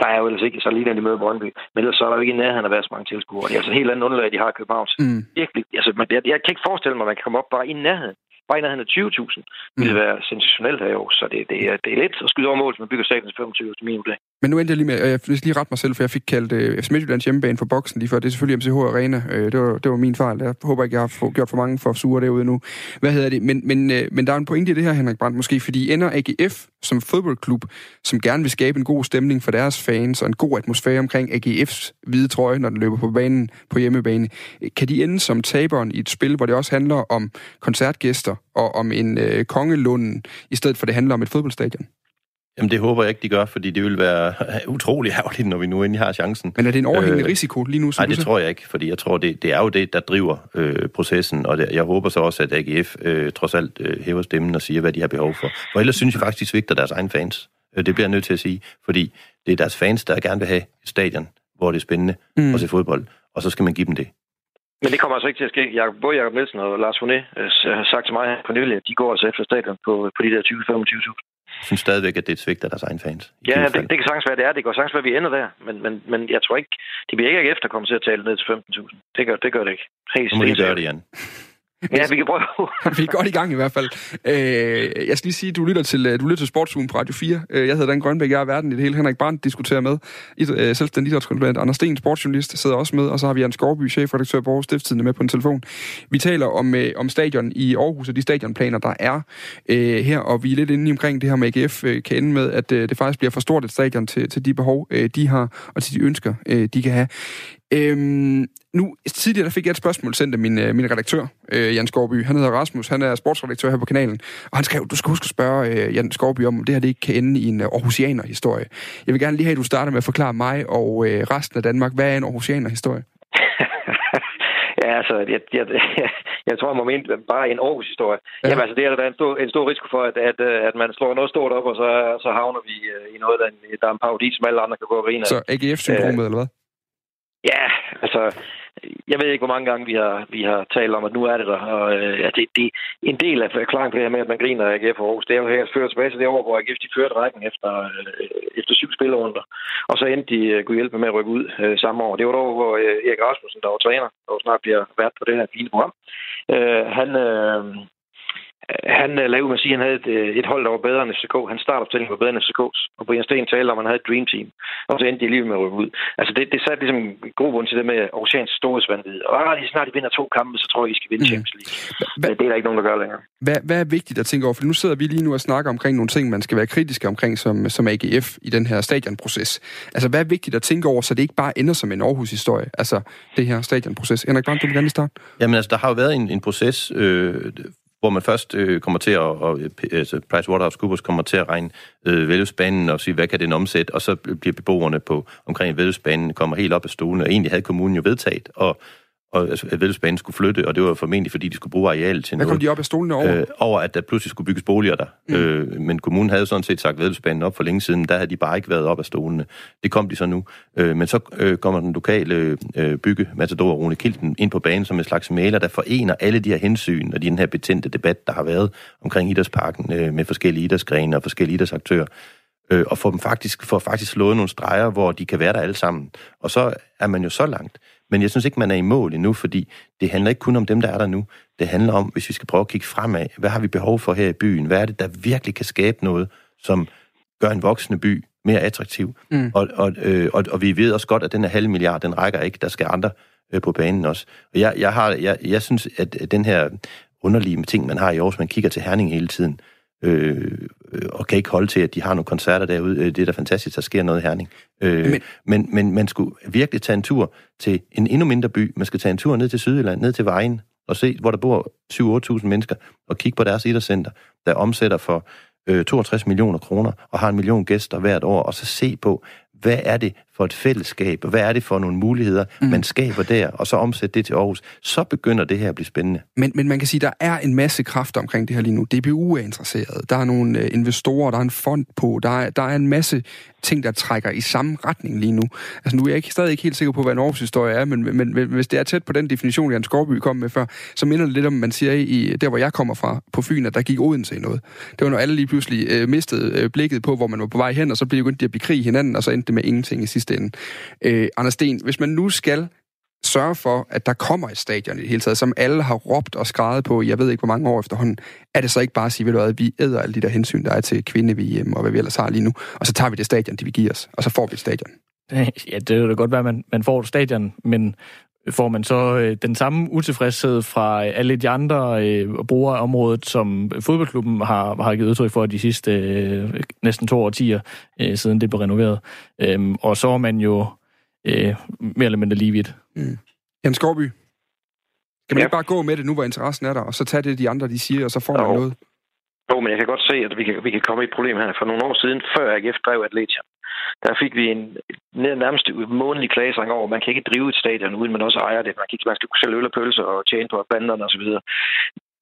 Der er jo ellers ikke så lige, når de møder Brøndby. Men ellers så er der jo ikke i nærheden af at være så mange tilskuere. Det er altså et helt andet underlag, de har i København. Mm. Virkelig, altså, man, jeg, jeg, kan ikke forestille mig, at man kan komme op bare i nærheden. Bare i nærheden af 20.000 ville Mm. være sensationelt her i år. Så det, det, er, det er lidt at skyde over mål, hvis man bygger stadion til 25 til min vurdering. Men nu endte jeg lige med, og jeg vil lige rette mig selv, for jeg fik kaldt øh, FC Midtjyllands hjemmebane for boksen lige før. Det er selvfølgelig MCH Arena. Øh, det, var, det var min fejl. Jeg håber ikke, jeg har få- gjort for mange for sure derude nu. Hvad hedder det? Men, men, øh, men der er en pointe i det her, Henrik Brandt, måske, fordi ender AGF som fodboldklub, som gerne vil skabe en god stemning for deres fans og en god atmosfære omkring AGF's hvide trøje, når den løber på banen på hjemmebane. Øh, kan de ende som taberen i et spil, hvor det også handler om koncertgæster og om en øh, kongelunden, i stedet for det handler om et fodboldstadion? Jamen, det håber jeg ikke, de gør, fordi det vil være [laughs] utrolig ærgerligt, når vi nu endelig har chancen. Men er det en overhængende Øh, risiko lige nu? som Nej, det tror jeg ikke, fordi jeg tror, det, det er jo det, der driver øh, processen, og det, jeg håber så også, at AGF øh, trods alt øh, hæver stemmen og siger, hvad de har behov for. For ellers synes jeg faktisk, de svigter deres egen fans. Øh, det bliver jeg nødt til at sige, fordi det er deres fans, der gerne vil have et stadion, hvor det er spændende Mm. at se fodbold, og så skal man give dem det. Men det kommer altså ikke til at ske. Jacob, både Jacob Nielsen og Lars Foné øh, har sagt til mig på nylig, at de går altså efter stadion på, på de der 20-25.000. Jeg synes stadigvæk, at det er et svigt af deres egen fans. Ja, det, det kan sagtens være, det er. Det kan sagtens være, at vi ender der. Men, men, men jeg tror ikke, det bliver ikke AGF, der kommer til at tale ned til 15.000. Det gør, det gør det ikke. Helt Nu må de gøre det, Jan. Ja, vi kan prøve. [laughs] vi er godt i gang i hvert fald. Øh, jeg skal lige sige, at du lytter til, øh, du lytter til Sportsugen på Radio 4. Øh, jeg hedder Dan Grønbæk, jeg er verden i det hele. Henrik Brandt diskuterer med. Id- øh, Selvstændig idrætskonsulent Anders Sten, sportsjournalist, sidder også med. Og så har vi Jan Skorby, chefredaktør på Aarhus Stiftstidende med på en telefon. Vi taler om, øh, om stadion i Aarhus og de stadionplaner, der er øh, her. Og vi er lidt inde i omkring det her med AGF øh, kan ende med, at øh, det faktisk bliver for stort et stadion til, til de behov, øh, de har, og til de ønsker, øh, de kan have. Øhm, nu, tidligere der fik jeg et spørgsmål sendt af min, øh, min redaktør, øh, Jan Skovby. Han hedder Rasmus, han er sportsredaktør her på kanalen. Og han skrev, du skal huske at spørge øh, Jan Skovby om, om det her det ikke kan ende i en øh, Aarhusianer-historie. Jeg vil gerne lige have, at du starter med at forklare mig og øh, resten af Danmark, hvad er en Aarhusianer-historie? [laughs] ja, altså, jeg, jeg, jeg, [laughs] jeg tror, må mene bare en Aarhus-historie. Ja. Ja. Jamen, altså, det er der en stor, en stor risiko for, at, at, øh, at man slår noget stort op, og så, så havner vi øh, i noget, der, er en- der er en parodi, som alle andre kan gå og grine. Så AGF-syndromet, eller hvad? Ja, altså, jeg ved ikke, hvor mange gange vi har, vi har talt om, at nu er det der. Og, øh, ja, det, det, en del af forklaringen på det her med, at man griner af AGF og Aarhus, det er jo her at føre tilbage til det år, hvor AGF de førte rækken efter, øh, efter syv spillerunder. Og så endte de øh, kunne hjælpe med at rykke ud øh, samme år. Det var dog, hvor øh, Erik Rasmussen, der var træner, og snart bliver vært på det her fine program, øh, han, øh, han lavede med at sige, at han havde et, øh, et hold, der var bedre end FCK. Han startopstillingen var bedre end FCK's. Og Brian Sten talte om, at han havde et dream team. Og så endte de alligevel med at rykke ud. Altså det, det satte ligesom grobund til det med Aarhusians storhedsvandvid. Og ah, lige snart de vinder to kampe, så tror jeg, I skal vinde Mm. Champions League. Hva- Det, er der ikke nogen, der gør længere. Hvad, hvad er vigtigt at tænke over? For nu sidder vi lige nu og snakker omkring nogle ting, man skal være kritiske omkring som, som AGF i den her stadionproces. Altså, hvad er vigtigt at tænke over, så det ikke bare ender som en Aarhus-historie? Altså, det her stadionproces. Henrik Brandt, du vil gerne lige starte. Jamen altså, der har jo været en, en proces, øh, hvor man først øh, kommer til at, og, øh, altså PricewaterhouseCoopers kommer til at regne øh, Vældhusbanen og sige, hvad kan den omsætte, og så bliver beboerne på omkring Vældhusbanen kommer helt op af stolen, og egentlig havde kommunen jo vedtaget, og, og altså, at Vældhusbanen skulle flytte, og det var formentlig, fordi de skulle bruge arealet til Hvad kom noget. de op af stolene over? Øh, over, at der pludselig skulle bygges boliger der. Mm. Øh, men kommunen havde sådan set sagt Vældhusbanen op for længe siden. Der havde de bare ikke været op af stolene. Det kom de så nu. Øh, men så øh, kommer den lokale øh, bygge, Matador Rune Kilden, ind på banen som en slags maler, der forener alle de her hensyn og den her betændte debat, der har været omkring idrætsparken øh, med forskellige idrætsgrene og forskellige idrætsaktører øh, og få dem faktisk, få faktisk slået nogle streger, hvor de kan være der alle sammen. Og så er man jo så langt. Men jeg synes ikke, man er i mål endnu, fordi det handler ikke kun om dem, der er der nu. Det handler om, hvis vi skal prøve at kigge fremad, hvad har vi behov for her i byen? Hvad er det, der virkelig kan skabe noget, som gør en voksende by mere attraktiv? Mm. Og, og, øh, og, og vi ved også godt, at den her halve milliard, den rækker ikke. Der skal andre øh, på banen også. Og jeg, jeg, har, jeg, jeg synes, at at den her underlige ting, man har i Aarhus, man kigger til Herning hele tiden, øh, øh, og kan ikke holde til, at de har nogle koncerter derude. Øh, Det er da fantastisk, der sker noget i Herning. Øh, Men- men, men, men man skulle virkelig tage en tur til en endnu mindre by. Man skal tage en tur ned til Sydjylland, ned til Vejen, og se, hvor der bor 7-8.000 mennesker, og kigge på deres idrætscenter, der omsætter for øh, 62 millioner kroner, og har en million gæster hvert år, og så se på, hvad er det for et fællesskab, og hvad er det for nogle muligheder, mm. man skaber der, og så omsætte det til Aarhus. Så begynder det her at blive spændende. Men, men man kan sige, at der er en masse kræfter omkring det her lige nu. DBU er interesseret. Der er nogle øh, investorer, der er en fond på. Der er, der er en masse ting, der trækker i samme retning lige nu. Altså nu er jeg ikke, stadig ikke helt sikker på, hvad en Aarhus-historie er, men, men, men hvis det er tæt på den definition, Jan Skorby kom med før, så minder det lidt om, man siger i der, hvor jeg kommer fra på Fyn, at der gik Odense i noget. Det var, når alle lige pludselig øh, mistede øh, blikket på, hvor man var på vej hen, og så blev begyndte de at bekrige hinanden, og så endte det med ingenting i sidste ende. Øh, Anders Sten, hvis man nu skal sørge for, at der kommer et stadion i det hele taget, som alle har råbt og skrevet på, jeg ved ikke hvor mange år efterhånden, er det så ikke bare at sige, ved du hvad, vi æder alle de der hensyn, der er til kvinde-VM og hvad vi ellers har lige nu, og så tager vi det stadion, de vil give os, og så får vi et stadion. [laughs] Ja, det vil da godt være, at man, man får et stadion, men får man så øh, den samme utilfredshed fra alle de andre øh, brugere af området, som fodboldklubben har, har givet udtryk for de sidste øh, næsten to årtier, øh, siden det blev renoveret. Øhm, og så er man jo øh, mere eller mindre lige vidt. Jan Skorby, skal man Ja. ikke bare gå med det nu, hvor interessen er der, og så tage det, de andre de siger, og så får man noget? Jo, men jeg kan godt se, at vi kan, vi kan komme i et problem her. For nogle år siden, før AGF drev Atletia, der fik vi en nærmest månedlig klagesang over, at man kan ikke drive et stadion, uden man også ejer det. Man, kan ikke, man skal kunne sælge øl og pølser og tjene på banderne osv.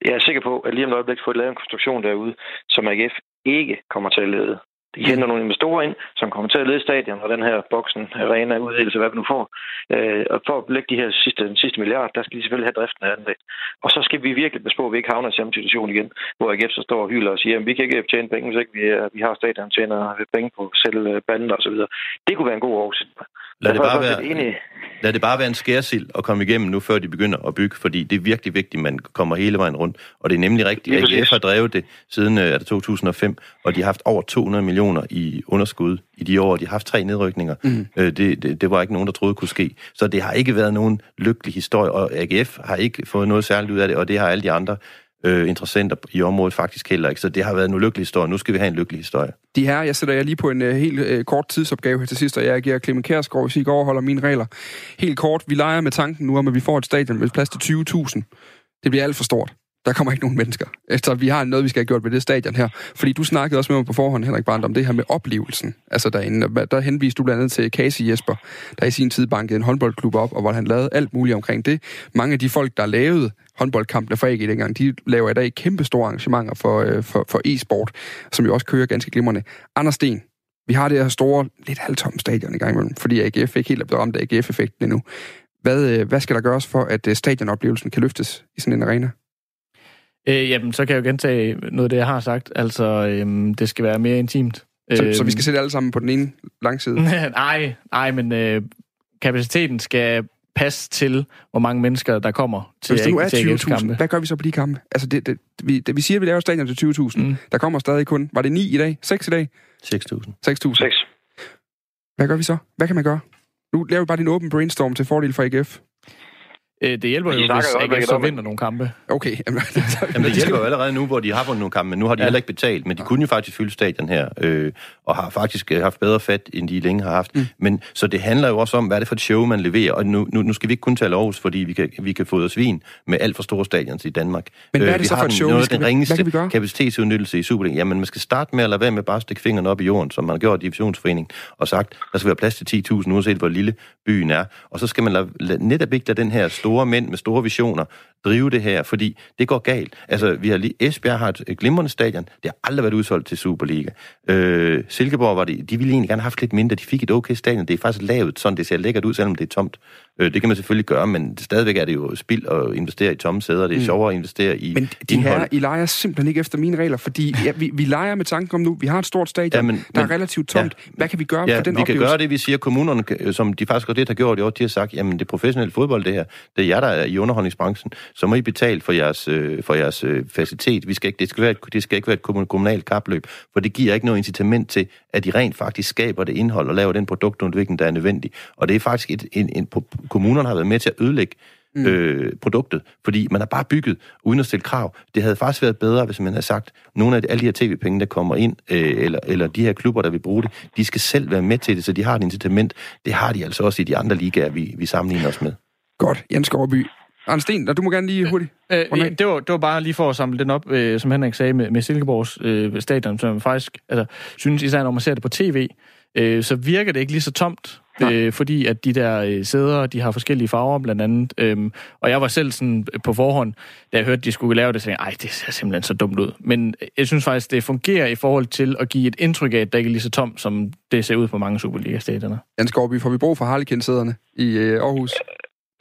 Jeg er sikker på, at lige om et øjeblik får vi lavet en konstruktion derude, som AGF ikke kommer til at lede. De henter nogle investorer ind, som kommer til at lede stadion og den her boksen, arena, uddelelse, hvad vi nu får. Øh, og for at lægge de her sidste, den sidste milliard, der skal de selvfølgelig have driften af anlæg. Og så skal vi virkelig passe på, at vi ikke havner i samme situation igen, hvor AGF så står og hylder og siger, at vi kan ikke tjene penge, hvis ikke vi, vi har stadion tjener penge på selv bander osv. Det kunne være en god Aarhus. Lad det, bare være, lad det bare være en skærsild at komme igennem nu, før de begynder at bygge, fordi det er virkelig vigtigt, at man kommer hele vejen rundt. Og det er nemlig rigtigt, at. AGF har drevet det siden øh, er det 2005, og de har haft over 200 millioner i underskud i de år. De har haft tre nedrykninger. Mm. Øh, det, det, det var ikke nogen, der troede kunne ske. Så det har ikke været nogen lykkelig historie, og AGF har ikke fået noget særligt ud af det, og det har alle de andre øh, interessenter i området faktisk heller ikke. Så det har været en ulykkelig historie. Nu skal vi have en lykkelig historie. De her, jeg sætter jer lige på en øh, helt øh, kort tidsopgave her til sidst, og jeg giver Clemen Kærsgaard, hvis I ikke overholder mine regler. Helt kort, vi leger med tanken nu om, at vi får et stadion med plads til 20.000. Det bliver alt for stort. Der kommer ikke nogen mennesker. Så vi har noget, vi skal have gjort ved det stadion her. Fordi du snakkede også med mig på forhånd, Henrik Brandt, om det her med oplevelsen. Altså derinde, der henviste du blandt andet til Casey Jesper, der i sin tid bankede en håndboldklub op, og hvor han lavede alt muligt omkring det. Mange af de folk, der lavede håndboldkampene for AG dengang, de laver i dag kæmpe store arrangementer for, øh, for, for e-sport, som jo også kører ganske glimrende. Anders Sten, vi har det her store, lidt halvtomme stadion i gang imellem, fordi AGF ikke helt er blevet ramt af AGF-effekten endnu. Hvad, øh, hvad skal der gøres for, at øh, stadionoplevelsen kan løftes i sådan en arena? Øh, jamen, så kan jeg jo gentage noget af det, jeg har sagt. Altså, øhm, det skal være mere intimt. Så, Øhm, så vi skal sætte alle sammen på den ene langside? [laughs] nej, nej, men øh, kapaciteten skal passe til, hvor mange mennesker, der kommer til, Hvis det nu er til AGF's 20.000, kampe. hvad gør vi så på de kampe? Altså, det, det, vi, det, vi siger, at vi laver stadion til 20.000. Mm. Mm. Der kommer stadig kun, var det 9 i dag? 6 i dag? 6.000. 6.000. 6. Hvad gør vi så? Hvad kan man gøre? Nu laver vi bare din åben brainstorm til fordel for AGF. Øh, det hjælper De jo, hvis AGF så vinder nogle kampe. Okay. Jamen, [laughs] Jamen, det hjælper jo allerede nu, hvor de har vundet nogle kampe, men nu har de ja. heller ikke betalt. Men de kunne jo faktisk fylde stadion her, øh, og har faktisk øh, haft bedre fat, end de længe har haft. Mm. Men så det handler jo også om, hvad er det for et show, man leverer. Og nu, nu, nu skal vi ikke kun tale Aarhus, fordi vi kan, vi kan få os svin med alt for store stadions i Danmark. Men hvad er Øh, det vi så for et show, Noget vi af skal- den hvad ringeste kan vi gøre? kapacitetsudnyttelse i Superligaen. Jamen, man skal starte med at lade være med bare at stikke fingrene op i jorden, som man har gjort i divisionsforeningen, og sagt, der skal være plads til 10.000, uanset hvor lille byen er. Og så skal man lade, lade, netop ikke lade den her store mænd med store visioner drive det her, fordi det går galt. Altså, vi har lige, Esbjerg har et, glimrende stadion. Det har aldrig været udsolgt til Superliga. Øh, Silkeborg var det, de ville egentlig gerne have haft lidt mindre. De fik et okay stadion. Det er faktisk lavet, sådan det ser lækkert ud, selvom det er tomt. Øh, det kan man selvfølgelig gøre, men stadigvæk er det jo spild at investere i tomme sæder. Det er mm. sjovere at investere i Men de indhold. her, I leger simpelthen ikke efter mine regler, fordi ja, vi, vi leger med tanken om nu, vi har et stort stadion, Ja, men- der men- er relativt tomt. Ja, Hvad kan vi gøre Ja, for den vi kan oplevelse? gøre det, vi siger, kommunerne, kan- som de faktisk også lidt har gjort i år, de har sagt, jamen det er professionelle fodbold, det her. Det er jer, der er i underholdningsbranchen. Så må I betale for jeres, øh, for jeres øh, facilitet. Vi skal ikke, det, skal være, et- det skal ikke være et kommun- kommunalt kapløb, for det giver ikke noget incitament til, at de rent faktisk skaber det indhold og laver den produktudvikling, der er nødvendig. Og det er faktisk et, en, en, kommunerne har været med til at ødelægge mm. øh, produktet, fordi man har bare bygget uden at stille krav. Det havde faktisk været bedre, hvis man havde sagt, nogle af de, alle de her tv-penge, der kommer ind, øh, eller, eller de her klubber, der vil bruge det, de skal selv være med til det, så de har et incitament. Det har de altså også i de andre ligaer, vi, vi sammenligner os med. Godt, Jens Skovby. Anders Sten, du må gerne lige hurtigt. Øh, af. det, var, det var bare lige for at samle den op, øh, som Henrik sagde, med, med Silkeborgs øh, stadion, som jeg faktisk altså, synes, især når man ser det på tv, øh, så virker det ikke lige så tomt, øh, fordi at de der øh, sæder, de har forskellige farver blandt andet. Øh, og jeg var selv sådan på forhånd, da jeg hørte, de skulle lave det, så tænkte jeg, ej, det ser simpelthen så dumt ud. Men jeg synes faktisk, det fungerer i forhold til at give et indtryk af, at det ikke er lige så tomt, som det ser ud på mange Superliga-stadioner. Jens Skovby, får vi brug for Harlequin-sæderne i øh, Aarhus?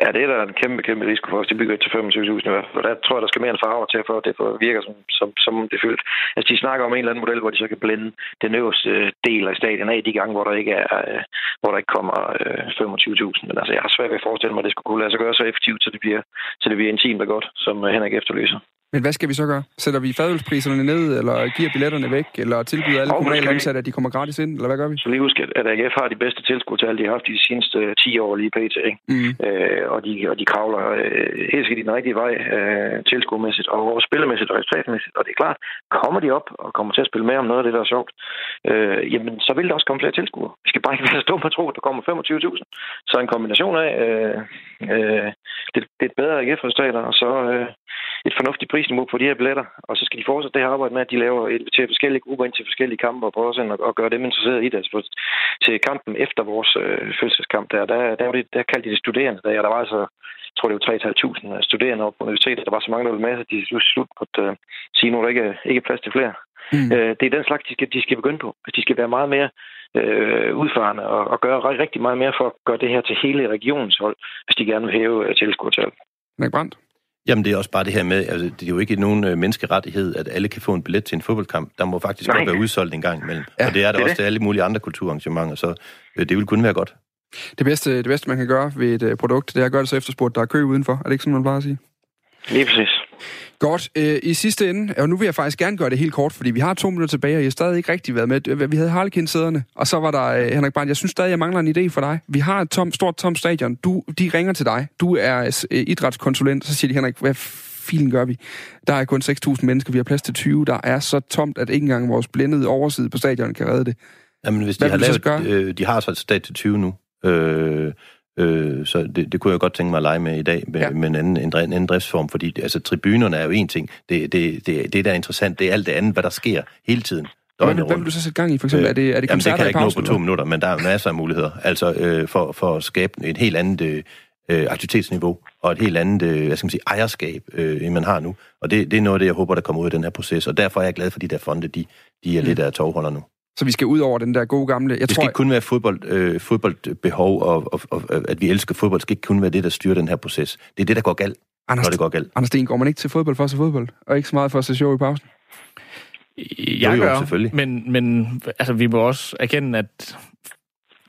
Ja, det er der en kæmpe, kæmpe risiko for, hvis de bygger til 25.000 i hvert fald. Der tror jeg, der skal mere end farver til, for det virker som, som, som det er fyldt. Altså, de snakker om en eller anden model, hvor de så kan blende den øverste øh, del af stadion af de gange, hvor der ikke, er, øh, hvor der ikke kommer øh, 25.000. Men altså, jeg har svært ved at forestille mig, at det skulle kunne lade sig gøre så effektivt, så det bliver, så det bliver intimt og godt, som Henrik efterlyser. Men hvad skal vi så gøre? Sætter vi fadølspriserne ned, eller giver billetterne væk, eller tilbyder alle Og kommunale ansatte, at de kommer gratis ind, eller hvad gør vi? Så lige husk, at AGF har de bedste tilskuertal, de har haft de seneste øh, 10 år lige pt. Mm. Øh, og, de, og de kravler øh, helt skidt i den rigtige vej øh, tilskuermæssigt og spillemæssigt og resultatmæssigt. Og det er klart, kommer de op og kommer til at spille med om noget af det, der er sjovt, øh, jamen så vil der også komme flere tilskuere. Vi skal bare ikke være dumme at tro, at der kommer 25.000. Så en kombination af øh, øh, det, det er et bedre AGF-resultater, og så øh, et fornuftigt prisniveau på de her billetter. Og så skal de fortsætte det her arbejde med, at de laver et, til forskellige grupper ind til forskellige kampe og prøver sådan at, at gøre dem interesseret i det. Altså, til kampen efter vores øh, fødselskamp der, der, der, var det, der kaldte de det studerende. Der, der var altså, jeg tror det var 3.500 studerende op på universitetet. Der var så mange, der ville med, at de slut måtte øh, sige, nu er der ikke, ikke er plads til flere. Mm. Øh, det er den slags, de skal, de skal begynde på. De skal være meget mere øh, udfarende og, og gøre ri- rigtig meget mere for at gøre det her til hele regionens hold, hvis de gerne vil hæve øh, tilskuertal. Henrik Brandt? Jamen, det er også bare det her med, altså, det er jo ikke nogen øh, menneskerettighed, at alle kan få en billet til en fodboldkamp. Der må faktisk Nej. godt være udsolgt en gang imellem. Ja, og det er der det også det. til alle mulige andre kulturarrangementer, så øh, det vil kun være godt. Det bedste, det bedste, man kan gøre ved et øh, produkt, det er at gøre det så efterspurgt, der er kø udenfor. Er det ikke sådan, man plejer at sige? Lige præcis. Godt. Øh, I sidste ende, og nu vil jeg faktisk gerne gøre det helt kort, fordi vi har to minutter tilbage, og jeg har stadig ikke rigtig været med. Øh, Vi havde Harlequin-sæderne, og så var der øh, Henrik Brandt. Jeg synes stadig, jeg mangler en idé for dig. Vi har et tom, stort tom stadion. Du, de ringer til dig. Du er øh, idrætskonsulent. Så siger de, Henrik, hvad filen gør vi? Der er kun 6.000 mennesker, vi har plads til 20. Der er så tomt, at ikke engang vores blændede overside på stadion kan redde det. Jamen, hvis de Hvad har lavet, øh, de har så et stat til 20 nu, øh, øh, så det, det kunne jeg godt tænke mig at lege med i dag, med, Ja. med en anden, en, en anden driftsform, fordi altså, tribunerne er jo en ting. Det, det, det, det der er interessant, det er alt det andet, hvad der sker hele tiden. Hvad, hvad vil du så sætte gang i, for eksempel? Øh, er det, er det Jamen, det kan jeg ikke nå på to minutter, men der er masser af muligheder. Altså øh, for, for at skabe et helt andet øh, øh, aktivitetsniveau og et helt andet øh, hvad skal man sige, ejerskab, øh, end man har nu. Og det, det er noget af det, jeg håber, der kommer ud af den her proces. Og derfor er jeg glad for, at de der fonde, de, de er Mm. lidt af tovholder nu. Så vi skal ud over den der gode gamle... Jeg Det skal tror, ikke kun være fodbold, øh, fodboldbehov, og, og, og, at vi elsker fodbold, det skal ikke kun være det, der styrer den her proces. Det er det, der går galt, Anders, når det går galt. Anders Sten, går man ikke til fodbold for at se fodbold? Og ikke så meget for at se show i pausen? Jeg Jo, jo, gør, selvfølgelig. Men, men altså, vi må også erkende, at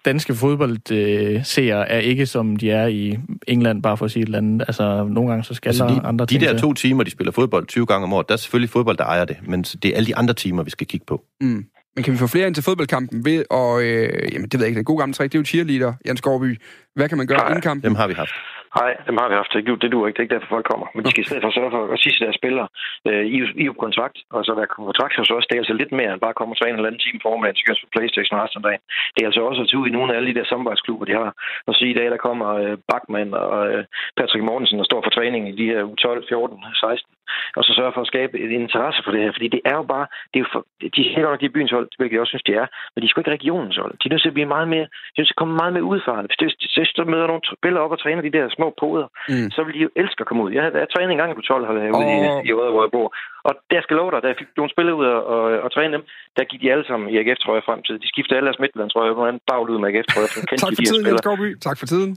danske fodboldseere er ikke, som de er i England, bare for at sige et eller andet. Altså, nogle gange så skal Altså, der de, andre de ting der til. to timer, de spiller fodbold 20 gange om året, der er selvfølgelig fodbold, der ejer det, men det er alle de andre timer, vi skal kigge på. Mm. Men kan vi få flere ind til fodboldkampen ved, og øh, jamen det ved jeg ikke, den gode gamle træk, det er jo cheerleader, Jan Skovby. Hvad kan man gøre Nej, inden kampen? Dem har vi haft. Nej, dem har vi haft. Det, det duer ikke. Det er ikke derfor, folk kommer. Men de skal i stedet for sørge for at sige til deres spillere, øh, I, I er på kontrakt, og så være kontrakt hos os, det er altså lidt mere end bare at komme og træne en eller anden time formiddag, så kan spille Playstation resten af dagen. Det er altså også at tage ud i nogle af alle de der samarbejdsklubber, de har. Og sige, i dag der kommer øh, Bachmann og øh, Patrick Mortensen, der står for træning i de her u 12, 14, 16. Og så sørge for at skabe en interesse for det her. Fordi det er jo bare, det er jo for, de er godt nok de byens hold, hvilket jeg også synes, de er. Men de er sgu ikke regionens hold. De er nødt til at blive meget mere, de er nødt til at komme meget mere udefra. Hvis, det, hvis der møder nogle spillere op og træner de der små poder, Mm. så vil de jo elske at komme ud. Jeg, jeg trænede en gang på 12 hold herude oh. i, i Røde, hvor jeg bor. Og der skal love dig, da jeg fik nogle spillere ud og, og, og træne dem, der gik de alle sammen i AGF-trøjer frem til. De skiftede alle deres midtlandstrøjer, hvor man bagud ud med AGF-trøjer. så kendte Tak de for de tiden. Skovby. Tak for tiden.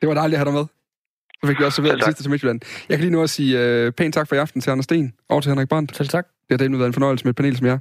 Det var dejligt at have dig med. Så fik vi også serveret det sidste til Midtjylland. Jeg kan lige nu at sige uh, pænt tak for i aften til Anders Sten og til Henrik Brandt. Selv tak. Det har delt været en fornøjelse med et panel som jer.